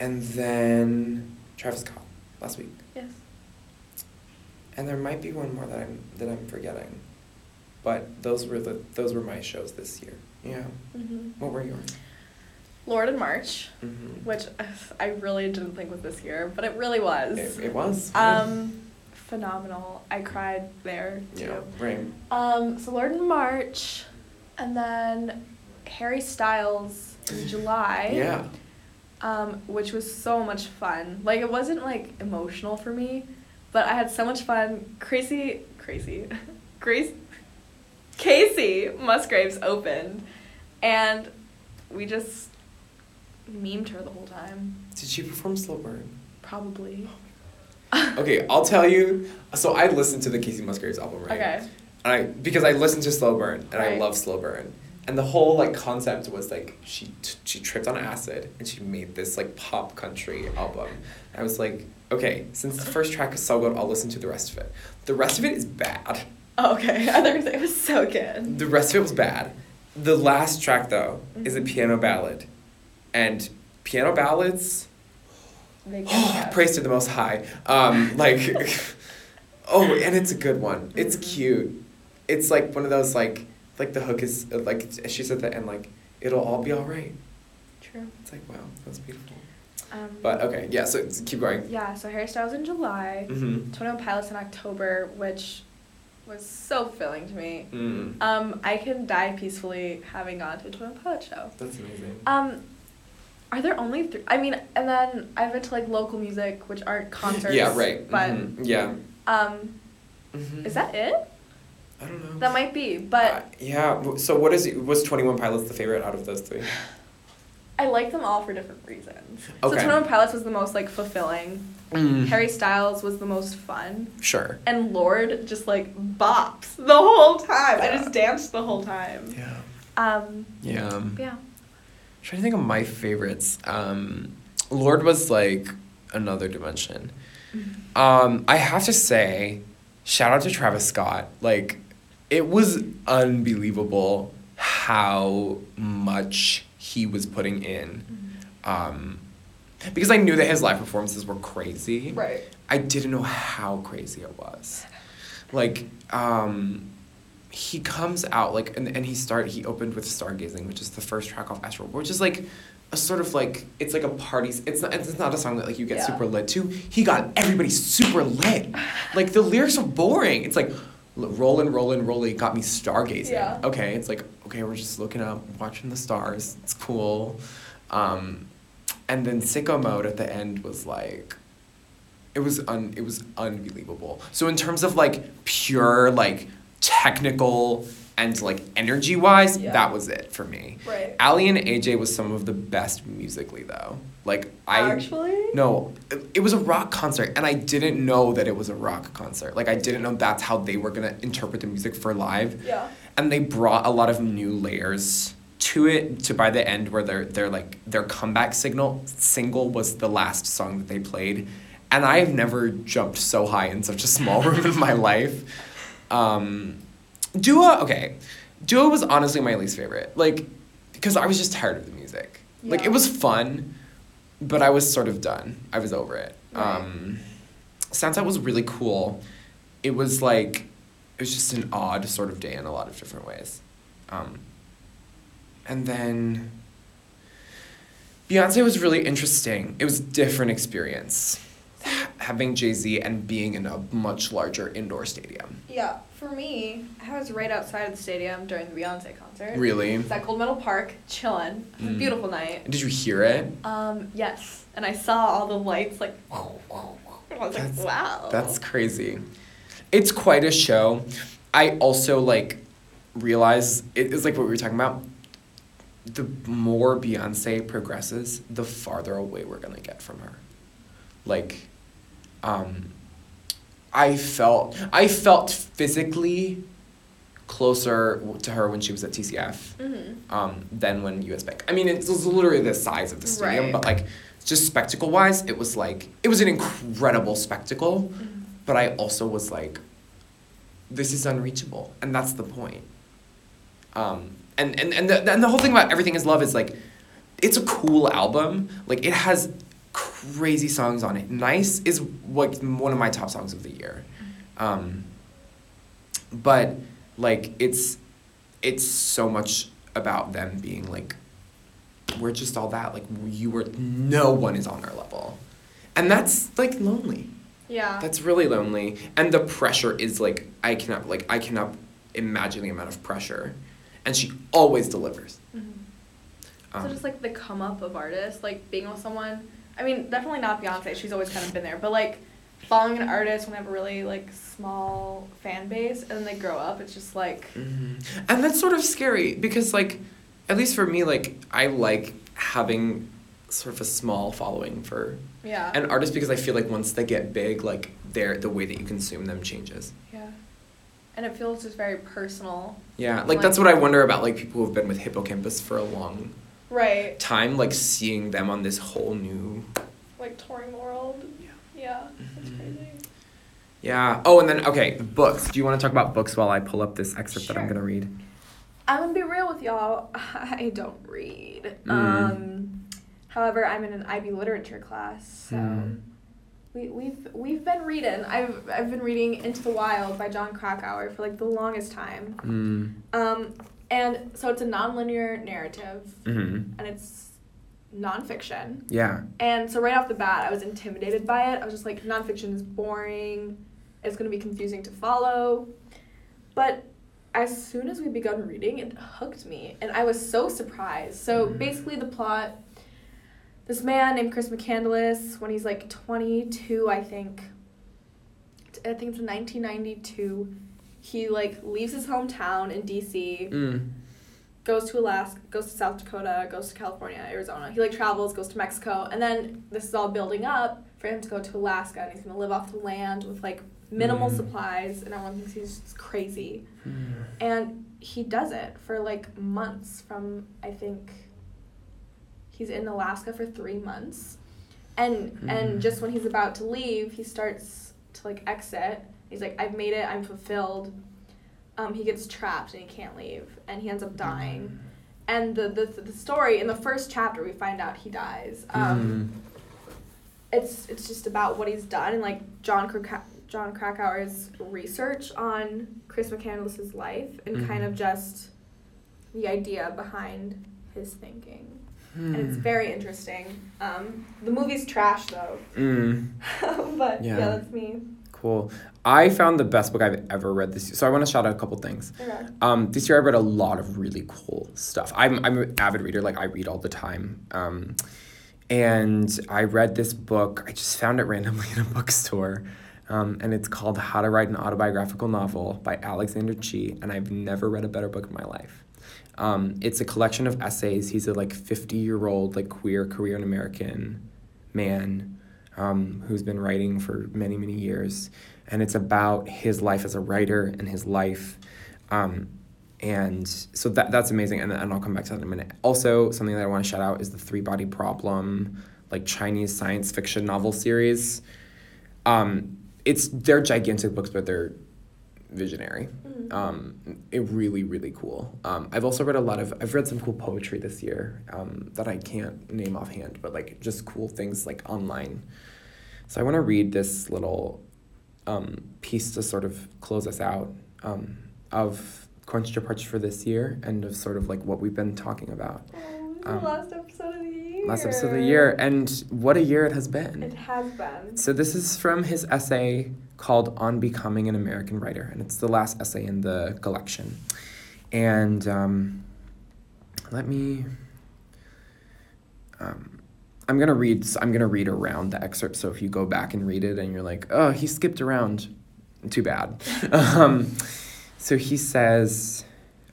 And then Travis Scott last week. Yes. And there might be one more that I'm that I'm forgetting. But those were the those were my shows this year. Yeah. hmm What were yours? Lorde in March, Mm-hmm. which uh, I really didn't think was this year, but it really was. It, it was. Um, phenomenal. I cried there too. yeah. Right. Um, so Lorde in March, and then Harry Styles in July. Yeah. Um, which was so much fun. Like it wasn't like emotional for me, but I had so much fun. Crazy, crazy, Grace, Kacey Musgraves opened, and we just memed her the whole time. Did she perform Slow Burn? Probably. Okay, I'll tell you. So I listened to the Kacey Musgraves album, right? Okay. And I because I listened to Slow Burn and I love Slow Burn. And the whole like concept was like she t- she tripped on acid and she made this like pop country album. I was like, okay, since the first track is so good, I'll listen to the rest of it. The rest of it is bad. Oh, okay. I thought you were saying it was so good. The rest of it was bad. The last track though is a Mhm. piano ballad, and piano ballads Oh, praise to the Most High. Um, like, oh, and it's a good one. It's Mhm. cute. It's like one of those like, like the hook is uh, like she said that and like it'll all be all right. True. It's like wow, that's beautiful. Um, But okay, yeah. So keep going. yeah, so Harry Styles in July, Mm-hmm. One Pilots in October, which was so filling to me. Mm. Um, I can die peacefully having gone to a One Pilot show. That's amazing. Um, are there only three? I mean, and then I've been to like local music, which aren't concerts. yeah. Right. But mhm, Yeah. um, Mhm. is that it? I don't know. That might be, but Uh, yeah. So what is was Twenty One Pilots the favorite out of those three? I like them all for different reasons. So Twenty One Pilots was the most like fulfilling. Mm. Harry Styles was the most fun. Sure. And Lorde just like bops the whole time. I just danced the whole time. Yeah. Um, Yeah. yeah. trying to think of my favorites. Um, Lorde was like another dimension. Um, I have to say, shout out to Travis Scott. Like, it was unbelievable how much he was putting in. Um, because I knew that his live performances were crazy. Right. I didn't know how crazy it was. Like, um, he comes out like and, and he start he opened with Stargazing, which is the first track off Astral, which is like a sort of like it's like a party it's not it's not a song that like you get Yeah. super lit to. He got everybody super lit. Like the lyrics are boring. It's like rollin', rollin', rollin', got me stargazing. Yeah. Okay, it's like okay, we're just looking up, watching the stars. It's cool. Um, and then sicko mode at the end was like it was un it was unbelievable. So in terms of like pure like technical and like energy wise, Yeah. that was it for me. Right. Aly and AJ was some of the best musically though. Like I Actually? no, it, it was a rock concert and I didn't know that it was a rock concert. Like I didn't know that's how they were gonna interpret the music for live. Yeah. And they brought a lot of new layers to it to by the end where their their like their comeback signal single was the last song that they played. And I have never jumped so high in such a small room in my life. Um, Dua, okay. Dua was honestly my least favorite. Like, because I was just tired of the music. Like, it was fun, but I was sort of done. I was over it. Right. Um, Soundset was really cool. It was like, it was just an odd sort of day in a lot of different ways. Um, and then Beyonce was really interesting. It was a different experience. Ha- Having Jay Z and being in a much larger indoor stadium. Yeah, for me, I was right outside of the stadium during the Beyonce concert. Really? It's at Gold Medal Park, chilling. It was a Mm. beautiful night. Did you hear it? Um, yes, and I saw all the lights like. I was That's- like, wow. That's crazy. It's quite a show. I also like realize it is like what we were talking about. The more Beyonce progresses, the farther away we're gonna get from her. Like, um, I felt I felt physically closer to her when she was at TCF Mm-hmm. um, than when US Bank. I mean, it was literally the size of the stadium, Right. but like just spectacle wise, it was like it was an incredible spectacle. Mm-hmm. But I also was like, this is unreachable, and that's the point. Um, and and and the, and the whole thing about everything is love is like, it's a cool album. Like it has crazy songs on it. Nice is like one of my top songs of the year. Um, but like it's it's so much about them being like we're just all that like you were no one is on our level and that's like lonely Yeah. that's really lonely and the pressure is like i cannot like i cannot imagine the amount of pressure and she always delivers Mhm. um, so just like the come up of artists, like being with someone. I mean, definitely not Beyonce. She's always kind of been there, but like following an artist when they have a really like small fan base and then they grow up, it's just like Mhm. And that's sort of scary because, like, at least for me, like, I like having sort of a small following for yeah. an artist because I feel like once they get big, like, their the way that you consume them changes. yeah. And it feels just very personal. Yeah, like, Like- that's what I wonder about, like, people who've been with Hippo Campus for a long Right. time, like, seeing them on this whole new. Like touring world. Yeah. Yeah. It's Mhm. crazy. Yeah. Oh, and then, okay, books. Do you want to talk about books while I pull up this excerpt that I'm going to read? I'm gonna be real with y'all. I don't read. Mm. Um, however, I'm in an IB literature class, so Mm. we, we've we've been reading. I've I've been reading Into the Wild by Jon Krakauer for like the longest time. Mm. Um, and so it's a nonlinear narrative, hmm and it's nonfiction. Yeah. And so right off the bat, I was intimidated by it. I was just like, nonfiction is boring. It's gonna be confusing to follow. But as soon as we begun reading, it hooked me, and I was so surprised. So Mhm. basically, the plot: this man named Chris McCandless, when he's like 22, I think. I think it's 1992. He like leaves his hometown in DC Mm. goes to Alaska, goes to South Dakota, goes to California, Arizona. He like travels, goes to Mexico, and then this is all building up for him to go to Alaska, and he's gonna live off the land with like minimal Mm. supplies, and everyone thinks he's just crazy. Mm. And he does it for like months. From I think he's in Alaska for three months, and and just when he's about to leave, he starts to like exit. He's like, "I've made it. I'm fulfilled." Um, he gets trapped and he can't leave, and he ends up dying. And the the the story in the first chapter, we find out he dies. Um, it's it's just about what he's done and like Jon Jon Krakauer's research on Chris McCandless's life and kind of just the idea behind his thinking. And it's very interesting. Um, the movie's trash though, Mm. but yeah. Yeah. that's me. Cool. I found the best book I've ever read this year. So I want to shout out a couple things. Okay. Um, this year I read a lot of really cool stuff. I'm I'm an avid reader, like I read all the time. Um, and I read this book. I just found it randomly in a bookstore, um, and it's called How to Write an Autobiographical Novel by Alexander Chee. And I've never read a better book in my life. Um, it's a collection of essays. He's a like fifty year old like queer Korean American man um, who's been writing for many many years, and it's about his life as a writer and his life. Um, and so that that's amazing, and, and I'll come back to that in a minute. Also, something that I want to shout out is the Three Body Problem, like Chinese science fiction novel series. Um, it's they're gigantic books, but they're visionary. Um, it really really cool. Um, I've also read a lot of I've read some cool poetry this year um, that I can't name offhand, but like just cool things like online. So I want to read this little um, piece to sort of close us out um, of Departure for this year and of sort of like what we've been talking about. Oh, Um, the last episode of the year. Last episode of the year, and what a year it has been. It has been. So this is from his essay called "On Becoming an American Writer," and it's the last essay in the collection. And um, let me. Um, I'm gonna read. I'm gonna read around the excerpt. So if you go back and read it, and you're like, "Oh, he skipped around," too bad. um, so he says,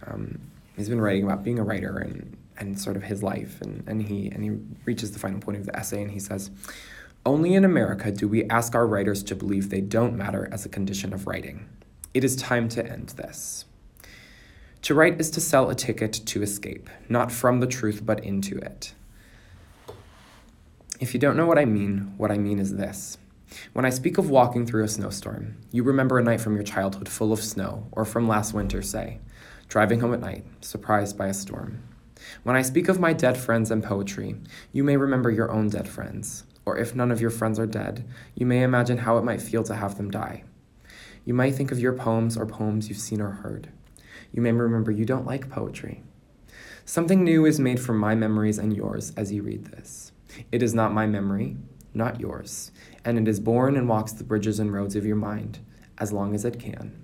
um, he's been writing about being a writer and and sort of his life, and, and he and he reaches the final point of the essay, and he says. Only in America do we ask our writers to believe they don't matter as a condition of writing. It is time to end this. To write is to sell a ticket to escape, not from the truth, but into it. If you don't know what I mean, what I mean is this. When I speak of walking through a snowstorm, you remember a night from your childhood full of snow, or from last winter, say, driving home at night, surprised by a storm. When I speak of my dead friends and poetry, you may remember your own dead friends, or if none of your friends are dead, you may imagine how it might feel to have them die. You might think of your poems or poems you've seen or heard. You may remember you don't like poetry. Something new is made from my memories and yours as you read this. It is not my memory, not yours, and it is born and walks the bridges and roads of your mind as long as it can.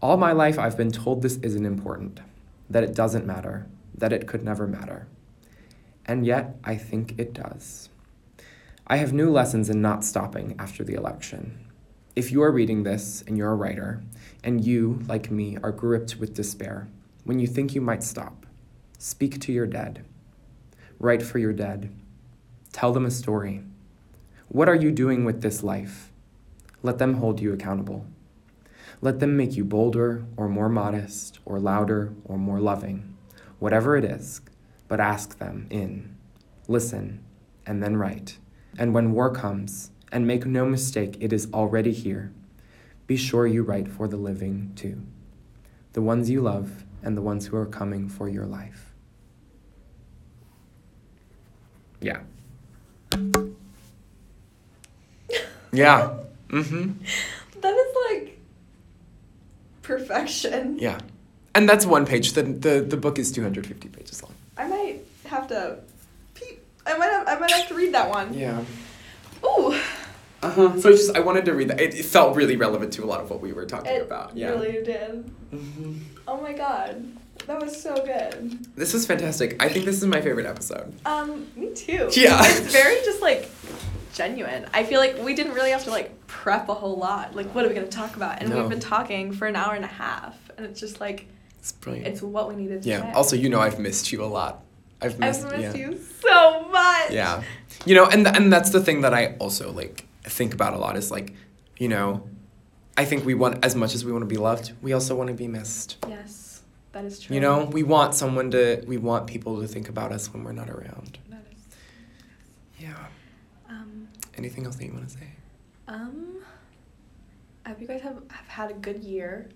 All my life, I've been told this isn't important, that it doesn't matter, that it could never matter. And yet, I think it does. I have new lessons in not stopping after the election. If you are reading this and you're a writer, and you, like me, are gripped with despair, when you think you might stop, speak to your dead. Write for your dead. Tell them a story. What are you doing with this life? Let them hold you accountable. Let them make you bolder or more modest or louder or more loving, whatever it is, but ask them in. Listen, and then write. And when war comes, and make no mistake, it is already here, be sure you write for the living too. The ones you love and the ones who are coming for your life. Yeah. Yeah. Mm-hmm. That is like perfection. Yeah. And that's one page. The, the the book is 250 pages long. I might have to. I might have I might have to read that one. Yeah. Ooh. Uh-huh. So I just I wanted to read that. It, it felt really relevant to a lot of what we were talking It about. Yeah. really did. hmm Oh my god. That was so good. This was fantastic. I think this is my favorite episode. Um, me too. Yeah. It's very just like genuine. I feel like we didn't really have to like prep a whole lot. Like what are we gonna talk about? And No. we've been talking for an hour and a half. And it's just like It's brilliant. it's what we needed to yeah. say. Also, you know I've missed you a lot. I've missed, I've missed yeah. you so much. Yeah. You know, and th- and that's the thing that I also like think about a lot is like, you know, I think we want as much as we want to be loved, we also want to be missed. Yes. That is true. You know, we want someone to we want people to think about us when we're not around. That is Yeah. Um, anything else that you want to say? Um, I hope you guys have, have had a good year.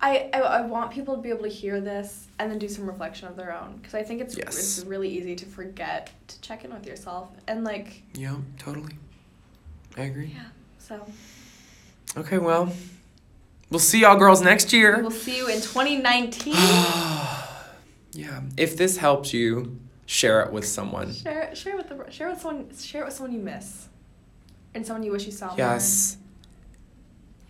I, I, I want people to be able to hear this and then do some reflection of their own because I think it's Yes. it's really easy to forget to check in with yourself and like Yeah, totally. I agree. yeah. So Okay, well, we'll see y'all girls next year. we'll see you in 2019. yeah, if this helps you, share it with someone. share it- share with the share with someone share it with someone you miss, and someone you wish you saw. more. Yes.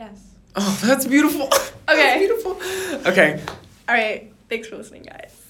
Yes. Oh, that's beautiful. Okay. That's beautiful. Okay. All right. Thanks for listening, guys.